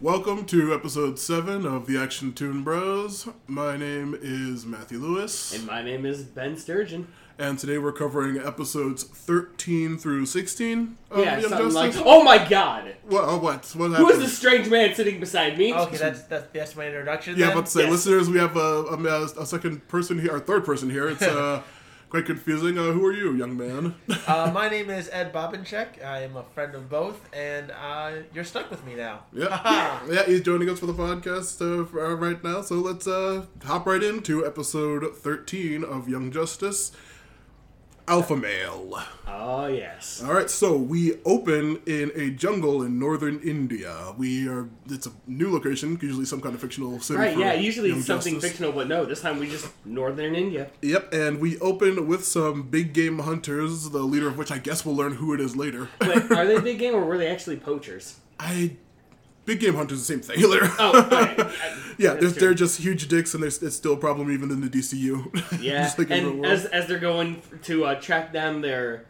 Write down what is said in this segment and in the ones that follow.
Welcome to episode 7 of the Action Tune Bros. My name is Matthew Lewis, And my name is Ben Sturgeon. and today we're covering episodes 13 through 16 of yeah, Young something like, oh my god! What, oh, what? What Who is happened? this strange man sitting beside me? Okay, that's that's, that's my introduction. Yeah, then? but to say, Yes. listeners, we have a, a, a second person here, or third person here. It's uh, quite confusing. Uh, who are you, young man? uh, my name is Ed Bobincheck. I am a friend of both, and uh, you're stuck with me now. Yeah, yeah, he's joining us for the podcast uh, uh, right now. So let's uh, hop right into episode thirteen of Young Justice, Alpha Male. Oh yes. All right, so we open in a jungle in northern India. We are it's a new location, usually some kind of fictional city. Right, yeah, usually it's something Justice. fictional, but no, this time we just Northern India. Yep, and we open with some big game hunters, the leader of which I guess we'll learn who it is later. Wait, are they big game or were they actually poachers? I big game hunters the same thing. Oh, yeah, they're, they're just huge dicks, and there's it's still a problem even in the DCU. Yeah, like and as as they're going to uh, track down their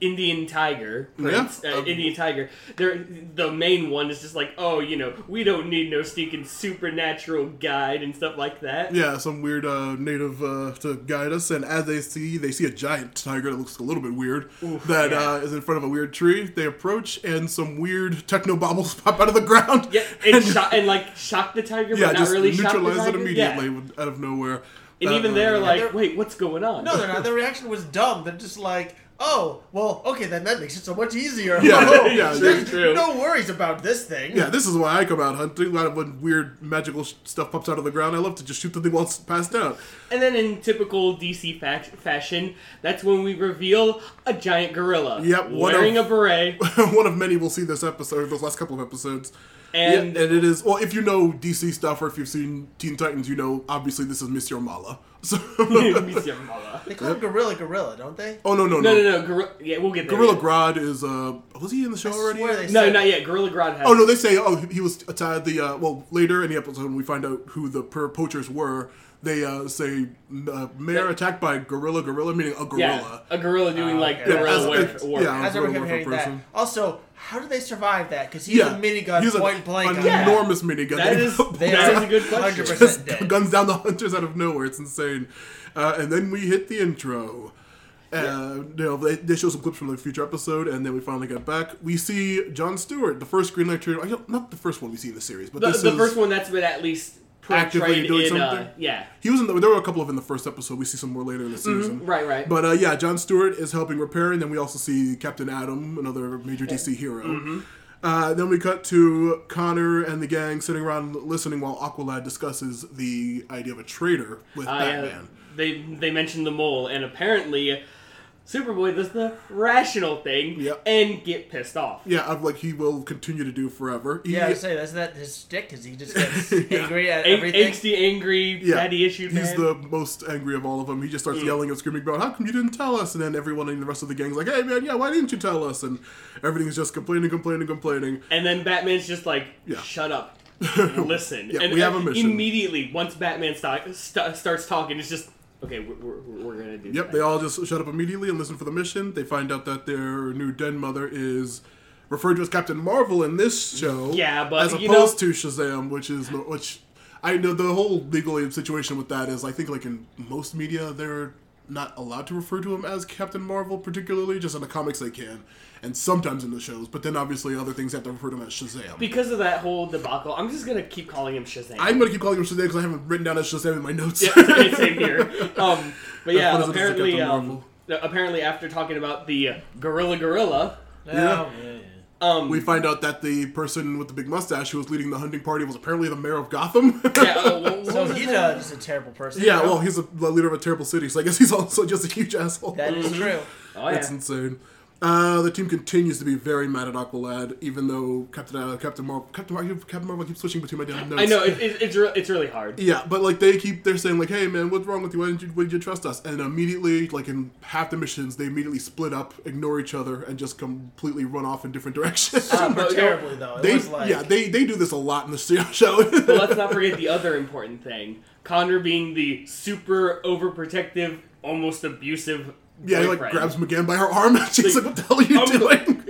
Indian tiger, prince, Yeah, uh, um, Indian tiger, they're the main one is just like, oh, you know, we don't need no stinking supernatural guide and stuff like that. yeah, some weird uh, native uh, to guide us, and as they see, they see a giant tiger that looks a little bit weird that yeah. uh, is in front of a weird tree. They approach, and some weird techno bobbles pop out of the ground. Yeah, and, sho- and like shock the tiger, yeah, but not just really shock the neutralize it immediately Yeah. out of nowhere. And Uh, even they're uh, like, they're- wait, what's going on? No, they're not. Their reaction was dumb. They're just like, oh, well, okay, then that makes it so much easier. Yeah, Oh, yeah, there's that's true. No worries about this thing. Yeah, this is why I come out hunting. A lot When weird magical stuff pops out of the ground, I love to just shoot the thing while it's passed out. And then in typical DC fa- fashion, that's when we reveal a giant gorilla Yep, one wearing of- a beret. One of many we'll see this episode, those last couple of episodes. And yeah, and it is well. If you know DC stuff or if you've seen Teen Titans, you know obviously this is Monsieur Mallah. So, Monsieur Mallah. They call him Gorilla Gorilla, don't they? oh no no No, no, no, no. Gorilla. Yeah, we'll get there. Gorilla. Grodd is uh was he in the show I already? swear they No, said- not yet. Gorilla Grodd has. Oh no, they say oh he was tied the uh, well later in the episode when we find out who the per poachers were. They uh, say uh, mayor That- attacked by gorilla gorilla meaning a Yeah, gorilla. a gorilla doing Oh, like okay. Yeah, gorilla as- warfare. as- warfare. yeah. I was never Gorilla hearing that. person. Also, how do they survive that? Because he's Yeah, a minigun he's a- point blank. an Yeah. enormous minigun. That is They that are is a good question. 100% just dead. guns down the hunters out of nowhere. It's insane. Uh, and then we hit the intro. Uh, you know, they, they show some clips from the future episode, and then we finally get back. We see John Stewart, the first Green Lantern. I don't, not the first one we see in the series, but The, this the is first one that's been at least Actively doing in. Uh, something? yeah. He was in. The, there were a couple of in the first episode. We see some more later in the season. Right. Right. But uh, yeah, John Stewart is helping repair, and then we also see Captain Atom, another major DC hero. Mm-hmm. Uh, then we cut to Connor and the gang sitting around listening while Aqualad discusses the idea of a traitor with Uh, Batman. They they mentioned the mole, and apparently, Superboy does the rational thing Yep. and get pissed off. Yeah, of like he will continue to do forever. He- Yeah, I say that's that his stick because he just gets Yeah. angry at Ang- everything. angsty, angry, yeah, daddy issued He's man. the most angry of all of them. He just starts Mm. yelling and screaming about, "How come you didn't tell us?" And then everyone in the rest of the gang's like, "Hey man, yeah, why didn't you tell us?" And everything's just complaining, complaining, complaining. And then Batman's just like, Yeah. shut up. Listen. Yeah, and we have a uh, mission. Immediately, once Batman st- st- starts talking, it's just, okay, we're, we're, we're to do Yep, that. they all just shut up immediately and listen for the mission. They find out that their new den mother is referred to as Captain Marvel in this show. Yeah, but, as opposed to Shazam, which is which I know the whole legal situation with that is I think like in most media they're not allowed to refer to him as Captain Marvel particularly. Just in the comics they can, and sometimes in the shows. But then obviously other things have to refer to him as Shazam. Because of that whole debacle, I'm just going to keep calling him Shazam. I'm gonna keep calling him Shazam because I haven't written down as Shazam in my notes. Yeah, same, same here. Um, but yeah, What is it, is it apparently, um, apparently after talking about the uh, gorilla gorilla, Yeah. yeah, yeah. um, We find out that the person with the big mustache who was leading the hunting party was apparently the mayor of Gotham. yeah, uh, what- what So he's name? uh, just a terrible person. yeah, you know? well, he's a, the leader of a terrible city, so I guess he's also just a huge asshole. that is true. oh That's yeah. insane. Uh, the team continues to be very mad at Aqualad, even though Captain uh, Captain Marvel Captain Marvel Captain Marvel keeps switching between my damn notes. I know it, it, it's re- it's really hard. Yeah, but like they keep they're saying like, "Hey man, what's wrong with you? Why didn't you, why did you trust us?" And immediately, like in half the missions, they immediately split up, ignore each other, and just completely run off in different directions. Super but, you know, terribly though. It they was like yeah they they do this a lot in the show. But let's not forget the other important thing: Connor being the super overprotective, almost abusive. Yeah, he like grabs McGann by her arm. And She's like, "What the hell are you I'm doing?"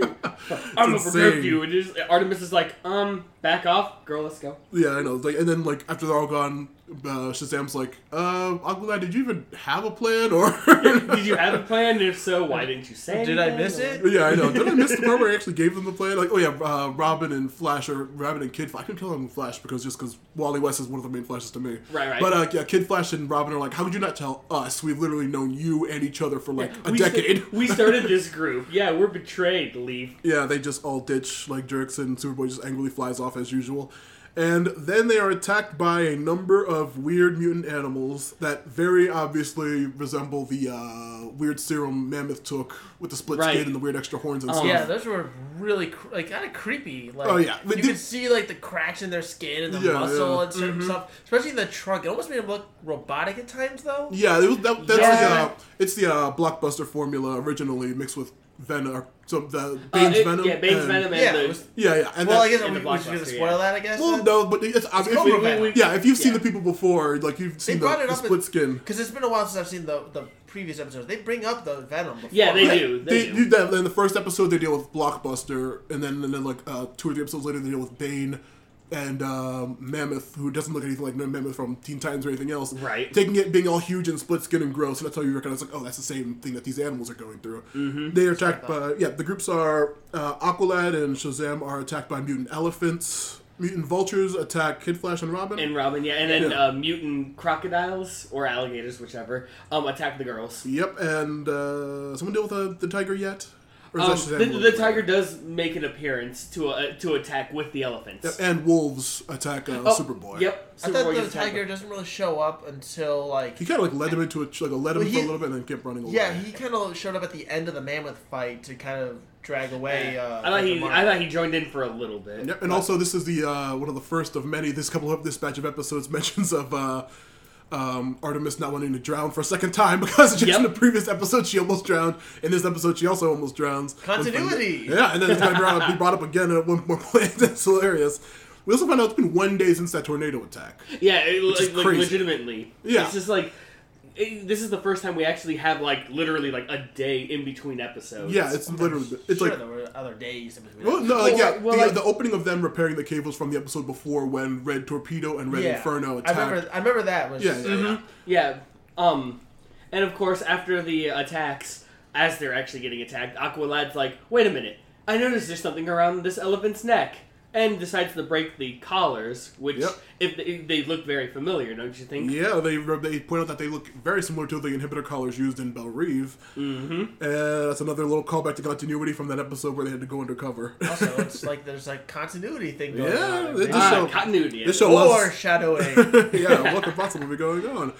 I'm gonna protect you. And just, Artemis is like, um, back off, girl. Let's go. Yeah, I know. Like, and then like after they're all gone, uh, Shazam's like, "Uh, Aqualad, did you even have a plan, or?" Did you have a plan? If so, why didn't you say? It? Did I anything? miss it? yeah, I know. Did I miss the part where I actually gave them the plan? Like, oh yeah, uh, Robin and Flash or Robin and Kid. Flash. I can call them Flash because just because Wally West is one of the main Flashes to me. Right, right. But uh, yeah, Kid Flash and Robin are like, how could you not tell us? We've literally known you and each other for like a We sta- decade. we started this group. Yeah, we're betrayed. Leave. Yeah, they just all ditch like jerks, and Superboy just angrily flies off as usual. And then they are attacked by a number of weird mutant animals that very obviously resemble the uh, weird serum Mammoth took with the split Right. skin and the weird extra horns and Um, stuff. Yeah, those were really cr- like kind of creepy. Like, Oh, yeah. But you did- could see like the cracks in their skin and the Yeah, muscle yeah. and certain stuff, especially the trunk. It almost made them look robotic at times, though. Yeah, it was, that, that's Yeah. the uh, it's the uh, blockbuster formula originally mixed with Venom. Or, so the Uh, Bane's it- Venom. Yeah, Bane's and- Venom and Yeah, the. was- Yeah, yeah, and Well, I guess in we, the we should blockbuster, spoil yeah. that. I guess. Well, no, but it's, I mean, Cobra if you- Venom. yeah, if you've seen Yeah. the people before, like you've They seen the, it the up in- split skin. Because it's been a while since I've seen the the previous episodes. They bring up the Venom. Before, Yeah, they right? do. They They, do. do that. In the first episode, they deal with Blockbuster, and then and then like uh, two or three episodes later, they deal with Bane and um, Mammoth, who doesn't look anything like Mammoth from Teen Titans or anything else. Right. Taking it being all huge and split skin and gross, and that's how you recognize like, oh, that's the same thing that these animals are going through. Mm-hmm. They are attacked by yeah. The groups are uh, Aqualad and Shazam are attacked by mutant elephants. Mutant vultures attack Kid Flash and Robin. and Robin, yeah, and then Yeah. Uh, mutant crocodiles or alligators, whichever, um, attack the girls. yep, and uh, someone deal with uh, the tiger yet? Or is Um, the, the it? tiger does make an appearance to uh, to attack with the elephants. Yep, and wolves attack uh, Oh, Superboy. Yep. I thought the tiger with- doesn't really show up until like. He kind of like led him into a like a led him Well, for a little bit and then kept running away. Yeah, he kind of showed up at the end of the mammoth fight to kind of drag away. Uh, I thought he I thought he joined in for a little bit. Yep, and also this is the uh, one of the first of many. This couple of this batch of episodes mentions of uh, um, Artemis not wanting to drown for a second time because just Yep. in the previous episode she almost drowned. In this episode she also almost drowns. Continuity! Yeah, and then it's going to be brought up again at one more point. That's hilarious. We also found out it's been one day since that tornado attack. Yeah, it, like, like legitimately. Yeah. It's just like it, this is the first time we actually have like literally like a day in between episodes. Yeah, it's literally it's sure, like there were other days. in between. Well, no, like, Well, yeah, well, the, like- the opening of them repairing the cables from the episode before when Red Torpedo and Red yeah. Inferno I attacked. remember. I remember that was. Yeah, just, yeah, yeah. Yeah. Um, and of course, after the attacks, as they're actually getting attacked, Aqualad's like, "Wait a minute! I noticed there's something around this elephant's neck," and decides to break the collars, which Yep. if they, they look very familiar, don't you think? Yeah, they they point out that they look very similar to the inhibitor collars used in Belle Reve. Mm-hmm. And that's another little callback to continuity from that episode where they had to go undercover. Also, it's like there's like continuity thing going on. Yeah, on. it just Ah, show- continuity. this show loves- Foreshadowing. yeah, what could possibly be going on?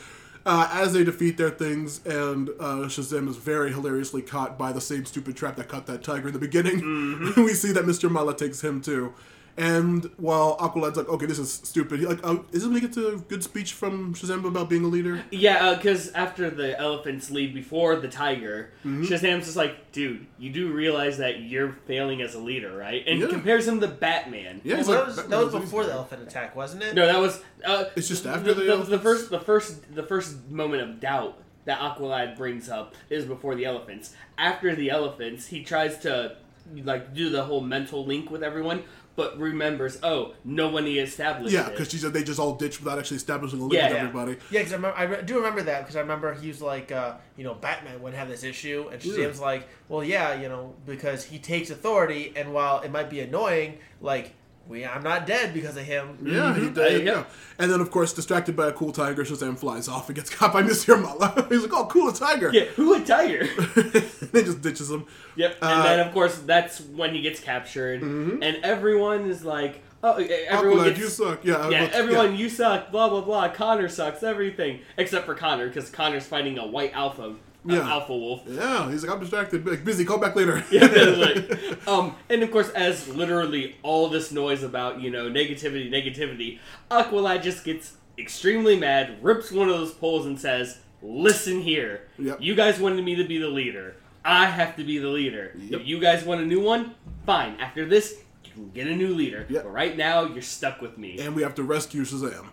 Uh, as they defeat their things, and uh, Shazam is very hilariously caught by the same stupid trap that caught that tiger in the beginning. Mm-hmm. we see that Mr. Mallah takes him too. And while Aqualad's like, okay, this is stupid, he like, oh, is this when he gets a good speech from Shazam about being a leader? Yeah, because after the elephants leave before the tiger, Mm-hmm. Shazam's just like, dude, you do realize that you're failing as a leader, right? And Yeah. compares him to Batman. Yeah, Well, he's that was "Batman that was was before easy." the elephant attack, wasn't it? No, that was. Uh, It's just after the, the the, the first, the first, the first moment of doubt that Aqualad brings up is before the elephants. After the elephants, he tries to like do the whole mental link with everyone, but remembers, oh, no one he established. Yeah, because she said they just all ditched without actually establishing a link Yeah, with yeah. everybody. Yeah, because I, remember, I re- do remember that because I remember he was like, uh, you know, Batman wouldn't have this issue, and Shazam's like, well, yeah, you know, because he takes authority, and while it might be annoying, like, we, I'm not dead because of him. Yeah, he Uh, did. yeah. yeah. And then, of course, distracted by a cool tiger, Shazam flies off and gets caught by Monsieur Mallah. He's like, oh, cool, a tiger. yeah, who a tiger? they just ditches him. Yep, and Uh, then of course that's when he gets captured, and everyone is like, "Oh, everyone Aqualad, gets you suck. Yeah, yeah, look, everyone, you suck, blah blah blah. Connor sucks, everything except for Connor because Connor's fighting a white alpha, uh, Yeah. alpha wolf. Yeah, he's like, I'm distracted. Like, busy, call back later. Yeah, like, um, and of course, as literally all this noise about you know negativity, negativity, Aqualad just gets extremely mad, rips one of those poles, and says, "Listen here, Yep. you guys wanted me to be the leader. I have to be the leader. Yep. If you guys want a new one, fine. After this, you can get a new leader. Yep. But right now, you're stuck with me. and we have to rescue Shazam.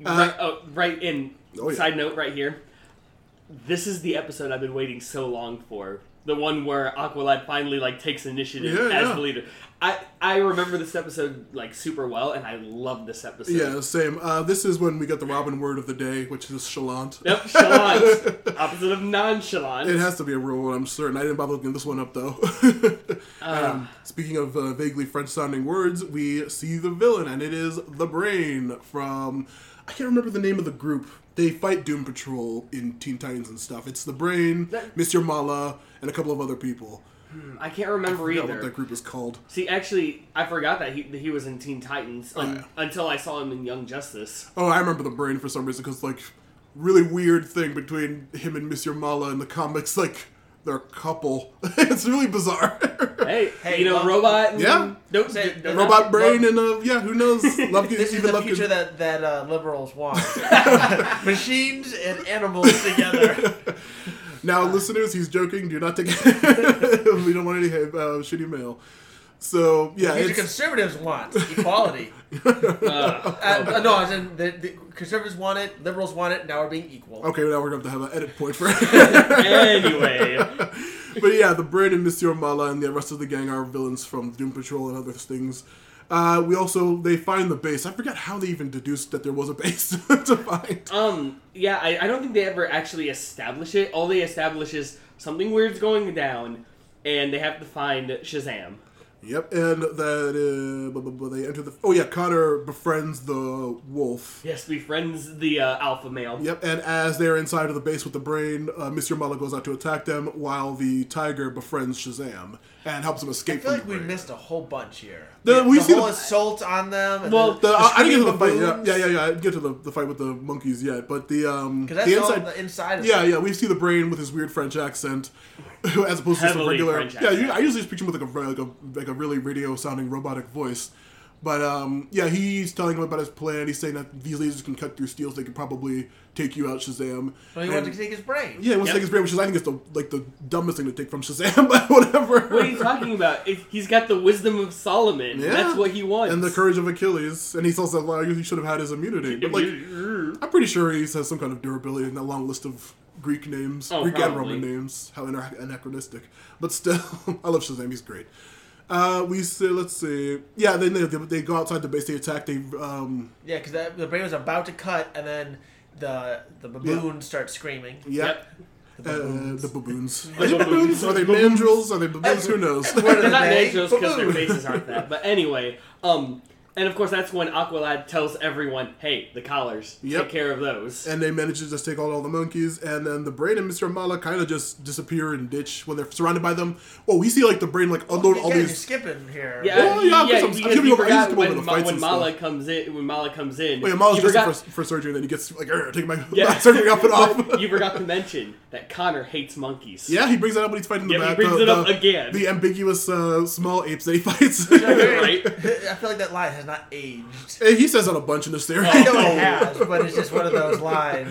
right, oh, right in. Oh, yeah. Side note, right here. This is the episode I've been waiting so long for. the one where Aqualad finally like takes initiative Yeah, as yeah. the leader. I I remember this episode like super well, and I love this episode. Yeah, same. Uh, this is when we get the Robin word of the day, which is chalant. Yep, chalant. opposite of nonchalant. It has to be a real one, I'm certain. I didn't bother looking this one up though. um, speaking of uh, vaguely French-sounding words, we see the villain, and it is the Brain from. I can't remember the name of the group. They fight Doom Patrol in Teen Titans and stuff. It's the Brain, That- Mr. Mallah, and a couple of other people. Hmm, I can't remember I forgot what that group is called. See, actually, I forgot that he that he was in Teen Titans oh, un- yeah. until I saw him in Young Justice. Oh, I remember the Brain for some reason because like really weird thing between him and Mr. Mallah in the comics. Like they're a couple. it's really bizarre. Hey, Hey, you know, well- robot. And, Yeah. Don't, Say- don't- Robot Brain and uh, yeah, who knows? Love This is even the love future that that uh, liberals want: machines and animals together. Now, listeners, he's joking. Do not take we don't want any uh, shitty mail. So yeah, Future it's, conservatives want equality. uh, Uh, no, as in the, the conservatives want it, liberals want it. Now we're being equal. okay. Now we're gonna have to have an edit point for it. anyway, but yeah, the Brain and Monsieur Mallah and the rest of the gang are villains from Doom Patrol and other things. Uh, we also they find the base. I forget how they even deduced that there was a base to find. um, yeah, I, I don't think they ever actually establish it. All they establish is something weird's going down, and they have to find Shazam. Yep, and that uh, blah, blah, blah, they enter the. Oh yeah, Connor befriends the wolf. Yes, befriends the uh, alpha male. Yep, and as they're inside of the base with the brain, uh, Monsieur Mallah goes out to attack them while the tiger befriends Shazam and helps him escape. I feel from like the we brain. missed a whole bunch here. The- The, we see whole the- assault on them. And Well, the, The, I, I didn't get to the fight. Yeah, yeah, yeah, yeah. I didn't get to the, the fight with the monkeys yet, but the um Because the inside. the inside. Yeah, yeah. We see the brain with his weird French accent, as opposed to some Heavily regular. French yeah, accent. you, I usually just picture him with like a like a like a really radio sounding robotic voice. But um, yeah, he's telling him about his plan. He's saying that these lasers can cut through steel, so they could probably take you out, Shazam. Well, he And- wanted to take his brain. yeah, he wants Yep. to take his brain, which is I think is the like the dumbest thing to take from Shazam, but whatever. What are you talking about? It, he's got the wisdom of Solomon. Yeah. That's what he wants. and the courage of Achilles, and he's also like he should have had his immunity. But like, I'm pretty sure he has some kind of durability in a long list of Greek names, Oh, Greek and. Roman names. How ana- anachronistic, but still, I love Shazam. He's great. Uh, we say, let's see, yeah. Then they, they go outside the base. They attack. They um, Yeah, because the brain was about to cut, and then the the baboons start screaming. yeah. Yep. The Uh, baboons. the baboons. Are they baboons. baboons? Are they mandrills? Are they baboons? Who knows? They're not they? angels because their faces aren't that. But anyway, um, and of course that's when Aqualad tells everyone, "Hey, the collars, Yep. take care of those." and they manage to just take out all the monkeys, and then the brain and Mr. Mallah kind of just disappear and ditch when they're surrounded by them. Well, we see like the brain like unload all these. skipping here. Yeah, Well, yeah, yeah, I'm- I'm because skipping over- I just forgot over when, the Ma- fights when and Mallah stuff. comes in. When Mallah comes in, Oh yeah, Mallah's you just forgot, for, for surgery, and then he gets like, "Arr, take my, Yeah. my surgery outfit off. you forgot to mention that Connor hates monkeys. yeah, he brings that up when he's fighting the Yeah, he brings the, it up the- again. The ambiguous uh, small apes that he fights. right. I feel like that line has not aged. He says that a bunch in this series. I know it has, but it's just one of those lines.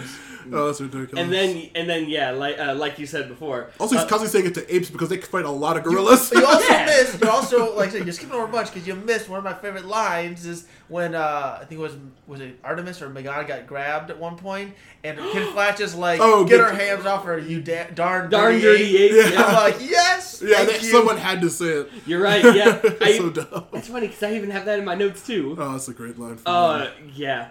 Oh, that's ridiculous. And then, and then, yeah, like uh, like you said before. also, he's uh, constantly saying it to apes because they can fight a lot of gorillas. You also Yeah. missed. You also like I said, you're skipping over a bunch because you missed one of my favorite lines is when uh, I think it was was it Artemis or Megan got grabbed at one point, and Kid Flash is like, Oh, "Get good. her hands off her, you da- darn darn dirty dirty ape." ape. Yeah. I'm like, "Yes, yeah, thank that, you." someone had to say it. You're right. Yeah, It's I, so dumb. that's funny because I even have that in my notes too. Oh, that's a great line. For Uh, yeah,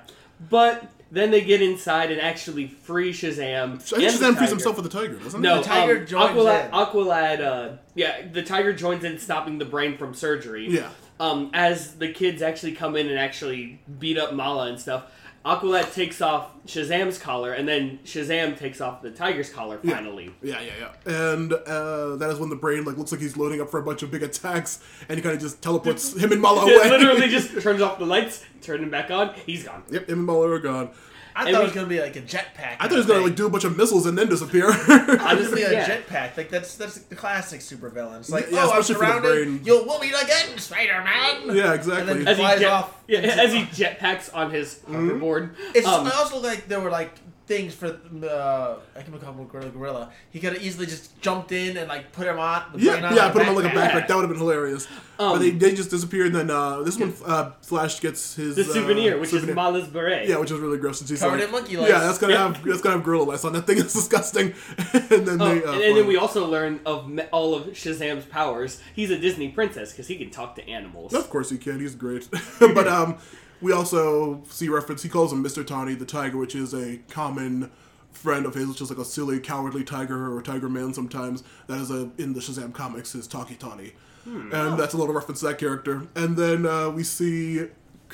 but then they get inside and actually free Shazam. I think and the Shazam frees himself with the tiger, doesn't No, he? The tiger um, joins Aqualad, in. Aqualad, uh, yeah, the tiger joins in, stopping the brain from surgery. Yeah. Um, as the kids actually come in and actually beat up Mallah and stuff, Aqualad takes off Shazam's collar, and then Shazam takes off the tiger's collar. Finally, Yeah, yeah, yeah. And uh, that is when the brain like looks like he's loading up for a bunch of big attacks, and he kind of just teleports him and Mallah It away. literally just turns off the lights, turn him back on. He's gone. Yep, him and Mallah are gone. I and thought we- it was gonna be like a jetpack. I thought it was gonna like do a bunch of missiles and then disappear. Honestly, a Yeah. jetpack. Like that's that's the classic supervillain. It's like, Yeah, oh, I'm especially for the surrounded. You'll we'll meet again, Spider Man. yeah, And exactly. then- As he, Flies jet, off yeah, into- as he jetpacks on his hoverboard. It's Um, also like there were like things for uh, I can call him Gorilla Gorilla. He could have easily just jumped in and like put him on. the brain Yeah, on yeah, put him on like a backpack. backpack. That would have been hilarious. but Um, they, they just disappeared. And then uh, this one, uh, Flash gets his The uh, souvenir, which souvenir. is Mallah's beret. Yeah, which is really gross. And she's Covered like, in monkey legs. Yeah, that's gonna have that's gonna have gorilla lice on. That thing is disgusting. and then Oh, they, uh, and, and then we also learn of me- all of Shazam's powers. He's a Disney princess because he can talk to animals. Of course he can. He's great. but um, we also see reference. He calls him Mr. Tawny the Tiger, which is a common friend of his, which is like a silly, cowardly tiger or tiger man sometimes. That is a in the Shazam comics is Tawky Tawny, and that's a little reference to that character. And then uh, we see.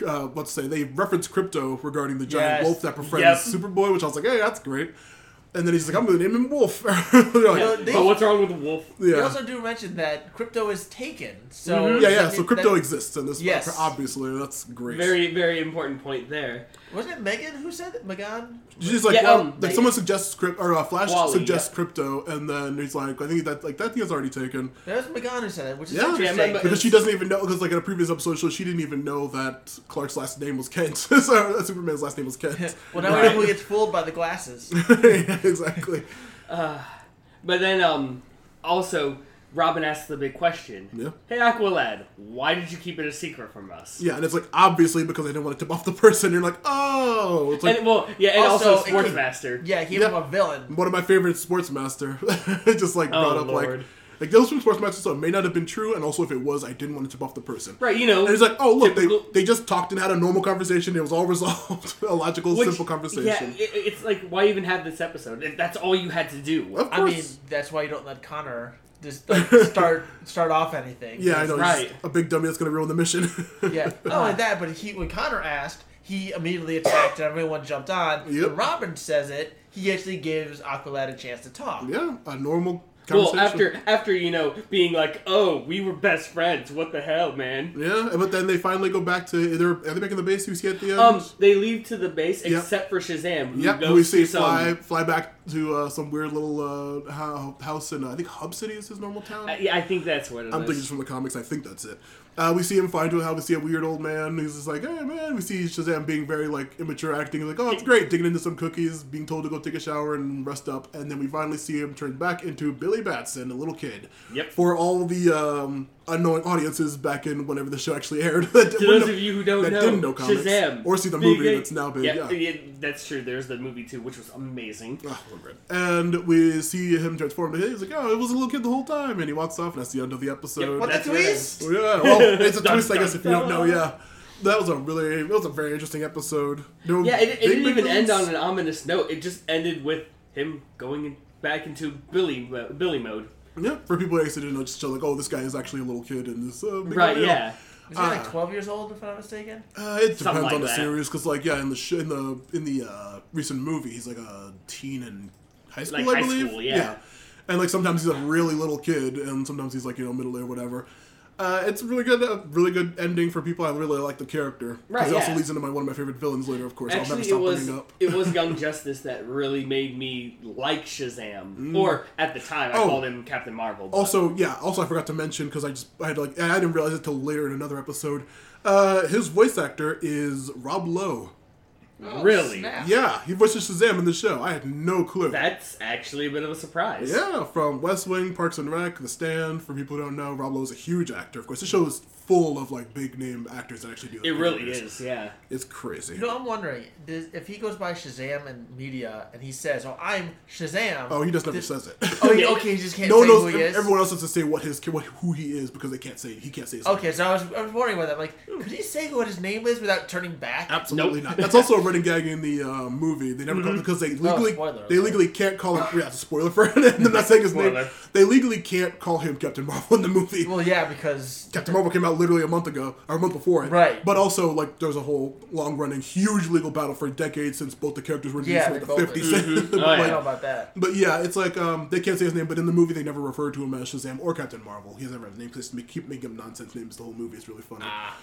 Uh, let's say they reference Krypto regarding the giant Yes. wolf that befriends Yep. Superboy, which I was like, hey, that's great. And then he's like, I'm gonna name him Wolf. They're like, Well, they- But what's wrong with the wolf? They yeah. also do mention that Krypto is taken. So Mhm. yeah, yeah. So Krypto that- exists, in this Yes. obviously that's great. Very, very important point there. Wasn't it Megan who said it? Megan. She's like, Yeah, well, um, like they- someone suggests Krypto, or uh, Flash Wally, suggests yeah. Krypto, and then he's like, I think that like that thing is already taken That was Megan who said it, which is Yeah. Yeah, interesting. because she doesn't even know because like in a previous episode, so she didn't even know that Clark's last name was Kent. so that Superman's last name was Kent. well, now Right. everyone gets fooled by the glasses. Yeah, exactly. But then, um, also, Robin asks the big question. Yeah. Hey, Aqualad, why did you keep it a secret from us? Yeah, and it's like obviously because I didn't want to tip off the person. You're like, oh, it's like And well, yeah, and also, Also, Sportsmaster. Yeah, he Yeah. was a villain. one of my favorite Sportsmaster. It just like Oh, brought up Lord. like like those from Sportsmaster stuff may not have been true, and also if it was, I didn't want to tip off the person. Right, you know. And he's like, oh look, they, typical- they just talked and had a normal conversation. It was all resolved, a logical, which- simple conversation. Yeah, it, it's like, why even have this episode? If That's all you had to do. Of course. I mean, that's why you don't let Connor just like, start start off anything. yeah, I know. Right. He's a big dummy that's gonna ruin the mission. Yeah. Not only that, but he when Connor asked, he immediately attacked and everyone jumped on. Yep. When Robin says it, he actually gives Aqualad a chance to talk. yeah, a normal Well, after after you know being like, oh, we were best friends. What the hell, man? Yeah, but then they finally go back to they're are they back in the base? You see at the end. Um, they leave to the base Yep. except for Shazam, who Yep, goes we see to some. fly fly back to uh, some weird little uh, house in uh, I think Hub City is his normal town. I, yeah, I think that's what it is. I'm thinking from the comics. I think that's it. Uh, we see him fly into a house. We see a weird old man. He's just like, "Hey, man." We see Shazam being very like immature acting. He's like, "Oh, it's great." Digging into some cookies, being told to go take a shower and rest up, and then we finally see him turn back into Billy Batson, a little kid. Yep. For all the um, unknowing audiences back in whenever the show actually aired. that To wouldn't those of you who don't that know, didn't know comics, Shazam or see the big- movie that's now big, Yeah, yeah. that's true. There's the movie too, which was amazing. Ah. And we see him transform to his. He's like, "Oh, it was a little kid the whole time," and he walks off, and that's the end of the episode. What That's the what it twist? Oh, yeah, well, it's a Dun, twist, I dun, guess, if you don't know. Yeah, that was a really, it was a very interesting episode. There were Yeah, it, it didn't even end on an ominous note. It just ended with him going back into Billy Billy mode. Yeah, for people who actually didn't know, just show like, oh, this guy is actually a little kid, and this uh, Right? reveal. Yeah. Was he like Ah. 12 years old, if I'm not mistaken? Uh, it Something depends like on the that. series, because like, yeah, in the sh- in the in the uh, recent movie, he's like a teen in high school, Like I high believe. school, yeah. and like sometimes he's a really little kid, and sometimes he's like you know middle or whatever. Uh, it's really good, uh, really good ending for people. I really like the character. Right, It also leads into my one of my favorite villains later. Of course, I'll never Actually, it stop was bringing up. it was Young Justice that really made me like Shazam. Or at the time, I Mm. Oh. called him Captain Marvel. but- Also, yeah. Also, I forgot to mention because I just I had like I didn't realize it till later in another episode. Uh, his voice actor is Rob Lowe. Oh, really? snap. Yeah, he voices Shazam in the show. I had no clue. that's actually a bit of a surprise. yeah, from West Wing, Parks and Rec, The Stand. For people who don't know, Rob Lowe is a huge actor. Of course, the show is full of like big name actors that actually do. It like, really is. Yeah. It's crazy. You know, I'm wondering does, if he goes by Shazam in media and he says, "Oh, I'm Shazam." Oh, he just never Did- says it. Oh, he, okay, he just can't no one say knows. who he is. Everyone else has to say what his what who he is because they can't say he can't say his name. Okay, so I was, I was wondering about that. Like, could he say what his name is without turning back? Absolutely Nope. not. That's also a running gag in the uh, movie. They never call because they legally spoiler they alert. legally can't call him. Yeah, it's a spoiler for him. I'm not saying his name. They legally can't call him Captain Marvel in the movie. Well, yeah, because Captain Marvel came out literally a month ago or a month before it. Right. But also like there's a whole long running huge legal battle for decades since both the characters were introduced Yeah, in like, they the both 50s. Oh, But, I yeah. don't know about that. but yeah, it's like um, they can't say his name, but in the movie they never refer to him as Shazam or Captain Marvel. He doesn't have a name because they keep making him nonsense names the whole movie. It's really funny. Ah.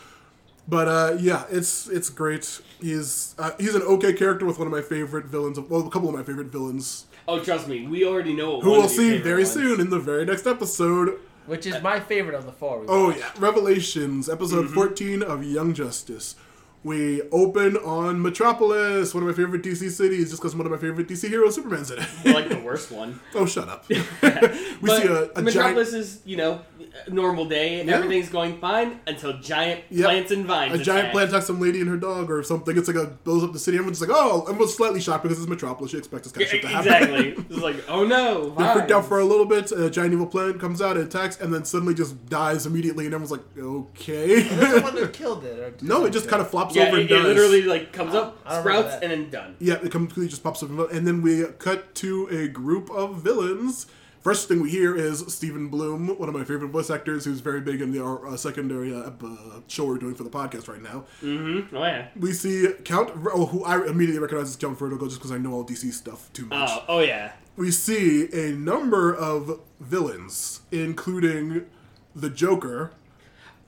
But uh, yeah, it's it's great. He's uh, he's an okay character with one of my favorite villains. Of, well, a couple of my favorite villains, Oh, trust me, we already know. What who we'll see very ones. soon in the very next episode. Which is my favorite of the four. we Oh watched. yeah, Revelations, episode Mm-hmm. fourteen of Young Justice. We open on Metropolis, one of my favorite DC cities, just because one of my favorite DC heroes, Superman's in it. like the worst one. oh, shut up. we but see a, a Metropolis giant, is, you know, a normal day. Yeah. Everything's going fine until giant Yep. plants and vines. a giant plant attacks some lady and her dog or something. It's like a blows up the city. Everyone's like, oh, everyone's slightly shocked because it's Metropolis. You expect this kind of shit to happen. exactly. It's like, oh no, They freaked out for a little bit. A giant evil plant comes out, and attacks, and then suddenly just dies immediately. And everyone's like, okay. That's the one that killed it. Or no, it just kind of flops Yeah, over it, and it dies. literally like comes up, I don't remember sprouts, and then done. Yeah, it completely just pops up, and then we cut to a group of villains. First thing we hear is Steven Blum, one of my favorite voice actors, who's very big in the uh, secondary uh, uh, show we're doing for the podcast right now. Mm-hmm. Oh yeah. We see Count, oh, who I immediately recognize as Count Vertigo just because I know all DC stuff too much. Oh, oh yeah. We see a number of villains, including the Joker,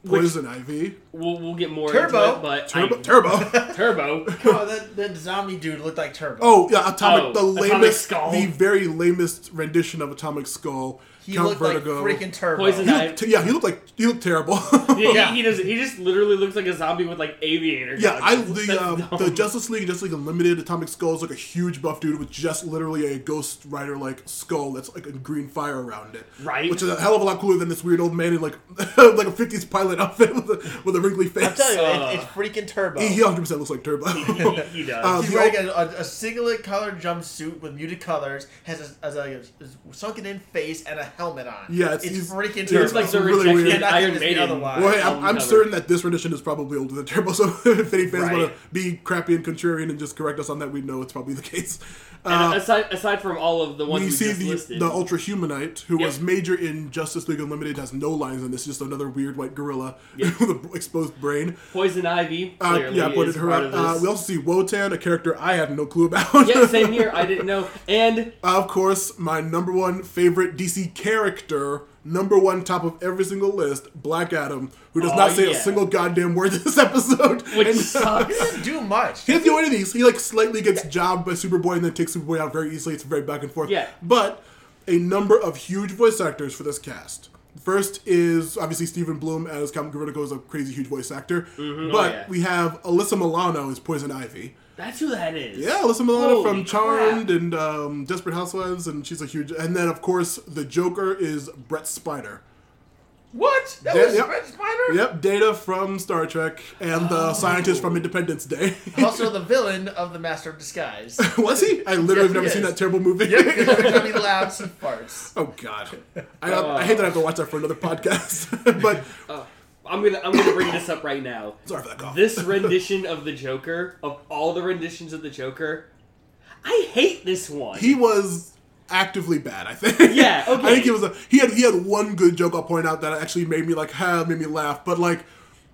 Poison Ivy, We'll, we'll get more Turbo. into it, but Turbo. I, Turbo. Turbo. Oh, that, that zombie dude looked like Turbo. Oh yeah, Atomic, Oh, the Atomic lamest, Skull. the very lamest rendition of Atomic Skull. he Count looked Vertigo. like freaking Turbo. Poison Ivy. looked, yeah, he looked like he looked terrible. He, Yeah. he, he doesn't. He just literally looks like a zombie with like aviator. yeah, I goggles. the That's um, dumb. the Justice League, Justice League Unlimited, Atomic Skull is like a huge buff dude with just literally a Ghost Rider like skull that's like a green fire around it. Right. Which is a hell of a lot cooler than this weird old man in like like a fifties pilot outfit with a with a wrinkly face. I'm telling you, Uh. it, it's freaking Turbo. he, he 100 percent looks like Turbo. he, he does. Uh, He's wearing a, a, a singlet colored jumpsuit with muted colors, has a, has a, a sunken in face, and a helmet on. Yeah, it's- it's, freaking he He looks like the really rejected weird. Iron gonna Maiden. otherwise. Well, hey, I'm, I'm certain that this rendition is probably older than Turbo, so if any fans Right. want to be crappy and contrarian and just correct us on that, we know it's probably the case. Uh, aside aside from all of the ones we we, see the, listed, the Ultra Humanite, who Yep. was major in Justice League Unlimited, has no lines in this, just another weird white gorilla Yep. with an exposed brain. Poison Ivy Uh, yeah, I pointed her out. Uh, we also see Wotan, a character I had no clue about. yeah, same here. I didn't know. And of course, my number one favorite DC character, number one top of every single list, Black Adam, who does Oh, not say a single goddamn word this episode. which And- sucks. He doesn't do much. He doesn't do any of these. He like slightly gets jobbed by Superboy and then takes Superboy out very easily. It's very back and forth. Yeah. But a number of huge voice actors for this cast. First is obviously Steven Blum as Count Vertigo is a crazy huge voice actor. Mm-hmm. But Oh, yeah. we have Alyssa Milano as Poison Ivy. That's who that is. Yeah, Alyssa Milano Holy from Charmed crap. and um, Desperate Housewives, and she's a huge. And then of course the Joker is Brent Spiner. What? That Yeah, was yep. Brent Spiner? Yep, Data from Star Trek and the scientist from Independence Day. Also the villain of the Master of Disguise. Was he? I literally Yes, have never seen that terrible movie. yep, because he laughs, he farts. Oh God, I, I hate that I have to watch that for another podcast. but I'm gonna I'm gonna bring this up right now. sorry for that cough. This rendition of the Joker, of all the renditions of the Joker, I hate this one. he was actively bad. I think. Yeah, Okay. I think he was. A, he had he had one good joke I'll point out that actually made me like, ha, made me laugh. But like,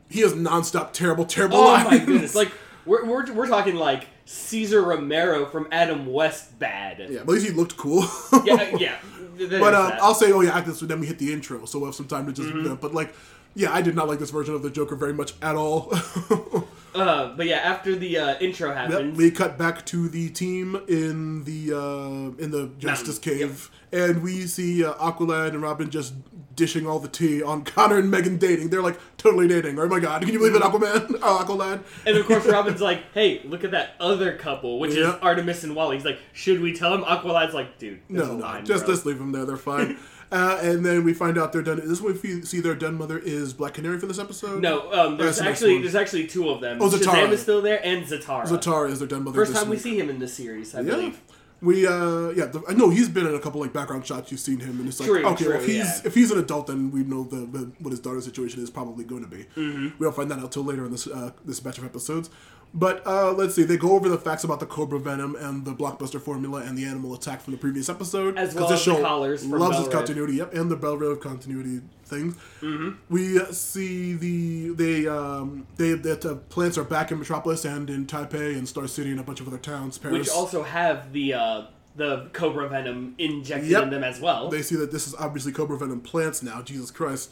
he has nonstop terrible, terrible oh lines. my goodness! Like we're, we're, we're talking like Cesar Romero from Adam West bad. yeah, but at least he looked cool. yeah. yeah. But is um. I'll say, oh yeah, after this, then we hit the intro, so we'll have some time to just. Mm-hmm. uh, but like, yeah, I did not like this version of the Joker very much at all. Uh, but yeah, after the uh, intro Yep, happens, we cut back to the team in the uh, in the Justice Mountain, Cave, and we see uh, Aqualad and Robin just dishing all the tea on Connor and Megan dating. They're like totally dating. Oh my god, can you believe it, Aquaman? Oh, Aqualad. and of course Robin's like, "Hey, look at that other couple, which Yeah. is Artemis and Wally." He's like, "Should we tell him?" Aqualad's like, "Dude, No, no, fine, just bro." just leave them there. They're fine. uh, and then we find out their done. This is when we see their done mother is Black Canary for this episode. No, um, there's the actually there's actually two of them. Oh, Zatara. Shazam is still there, and Zatara. Zatara is their done mother. First time we see him in this series, I Yeah. believe. We uh yeah the, I know he's been in a couple like background shots you've seen him and it's like True, okay well, if he's yeah. if he's an adult then we know the, the what his daughter's situation is probably going to be Mm-hmm. we don't find that out till later in this uh, this batch of episodes but uh let's see they go over the facts about the Cobra Venom and the blockbuster formula and the animal attack from the previous episode As well this as the collars from loves its continuity yep and the Belle Reve continuity things Mm-hmm. we see the they um they that uh, plants are back in Metropolis and in Taipei and Star City and a bunch of other towns Paris Which also have the uh, the Cobra Venom injected Yep. in them as well. they see that this is obviously Cobra Venom plants now. Jesus Christ.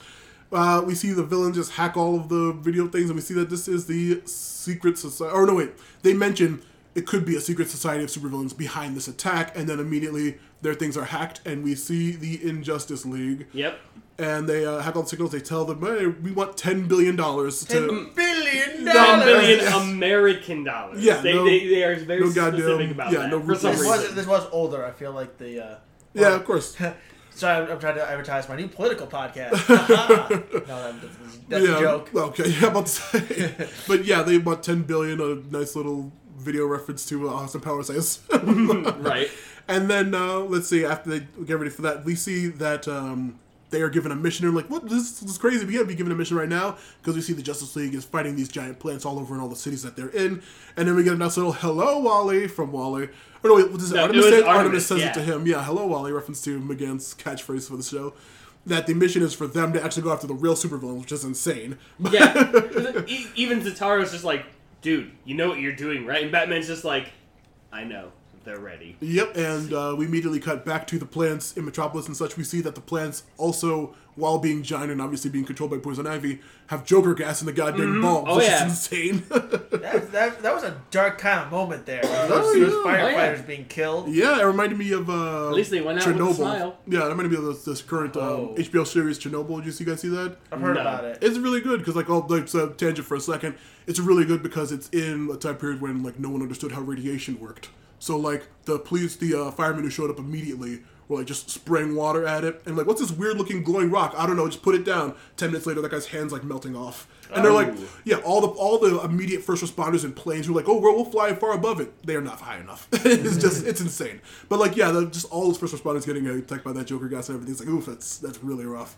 Uh, we see the villain just hack all of the video things, and we see that this is the secret society. Or no, wait. They mention it could be a secret society of supervillains behind this attack, and then immediately their things are hacked, and we see the Injustice League. yep. and they uh, hack all the signals. They tell them, "Hey, we want ten billion dollars to." Ten billion Ten Dollars. billion American dollars. Yeah, they, no- they, they are very no goddamn- specific about yeah, that no for some This rupees. was, this was older. I feel like the. Uh, yeah, of course. Sorry, I'm, I'm trying to advertise my new political podcast. no, that- that's, that's yeah, a joke. Okay, yeah, I'm about to say. but yeah, they want ten billion. A nice little video reference to uh, Austin Powers, I right. And then uh, let's see. After they get ready for that, we see that um, they are given a mission. And like, what? This, this is crazy. We gotta be given a mission right now because we see the Justice League is fighting these giant plants all over in all the cities that they're in. And then we get a nice little "Hello, Wally" from Wally. Or no, wait, what is it? No, Artemis, says, Artemis, Artemis says yeah. it to him. Yeah, "Hello, Wally," reference to McGann's catchphrase for the show. That the mission is for them to actually go after the real supervillains, which is insane. Yeah. Even Zatara's just like, dude, you know what you're doing, right? And Batman's just like, I know. They're ready. Yep, and uh, we immediately cut back to the plants in Metropolis and such. We see that the plants also, while being giant and obviously being controlled by Poison Ivy, have Joker gas in the goddamn bombs, Oh, which yeah. is insane. That, that, that was a dark kind of moment there. Oh, Those, yeah. those Oh, yeah. firefighters being killed. yeah, it reminded me of uh, At least they went out with a Chernobyl. smile. Yeah, it reminded me of this, this current Oh. um, HBO series Chernobyl. Did you, see, you guys see that? I've heard No. about it. It's really good because, like, all like, so tangent for a second. It's really good because it's in a time period when like no one understood how radiation worked. So like the police, the uh, firemen who showed up immediately were like just spraying water at it and like, what's this weird looking glowing rock? I don't know. Just put it down. Ten minutes later, that guy's hands like melting off. And they're like, Oh. yeah, all the all the immediate first responders in planes who are like, oh, well, we'll fly far above it. They are not high enough. it's just, it's insane. But like, yeah, the, just all those first responders getting attacked by that Joker gas and everything. It's like, oof, that's that's really rough.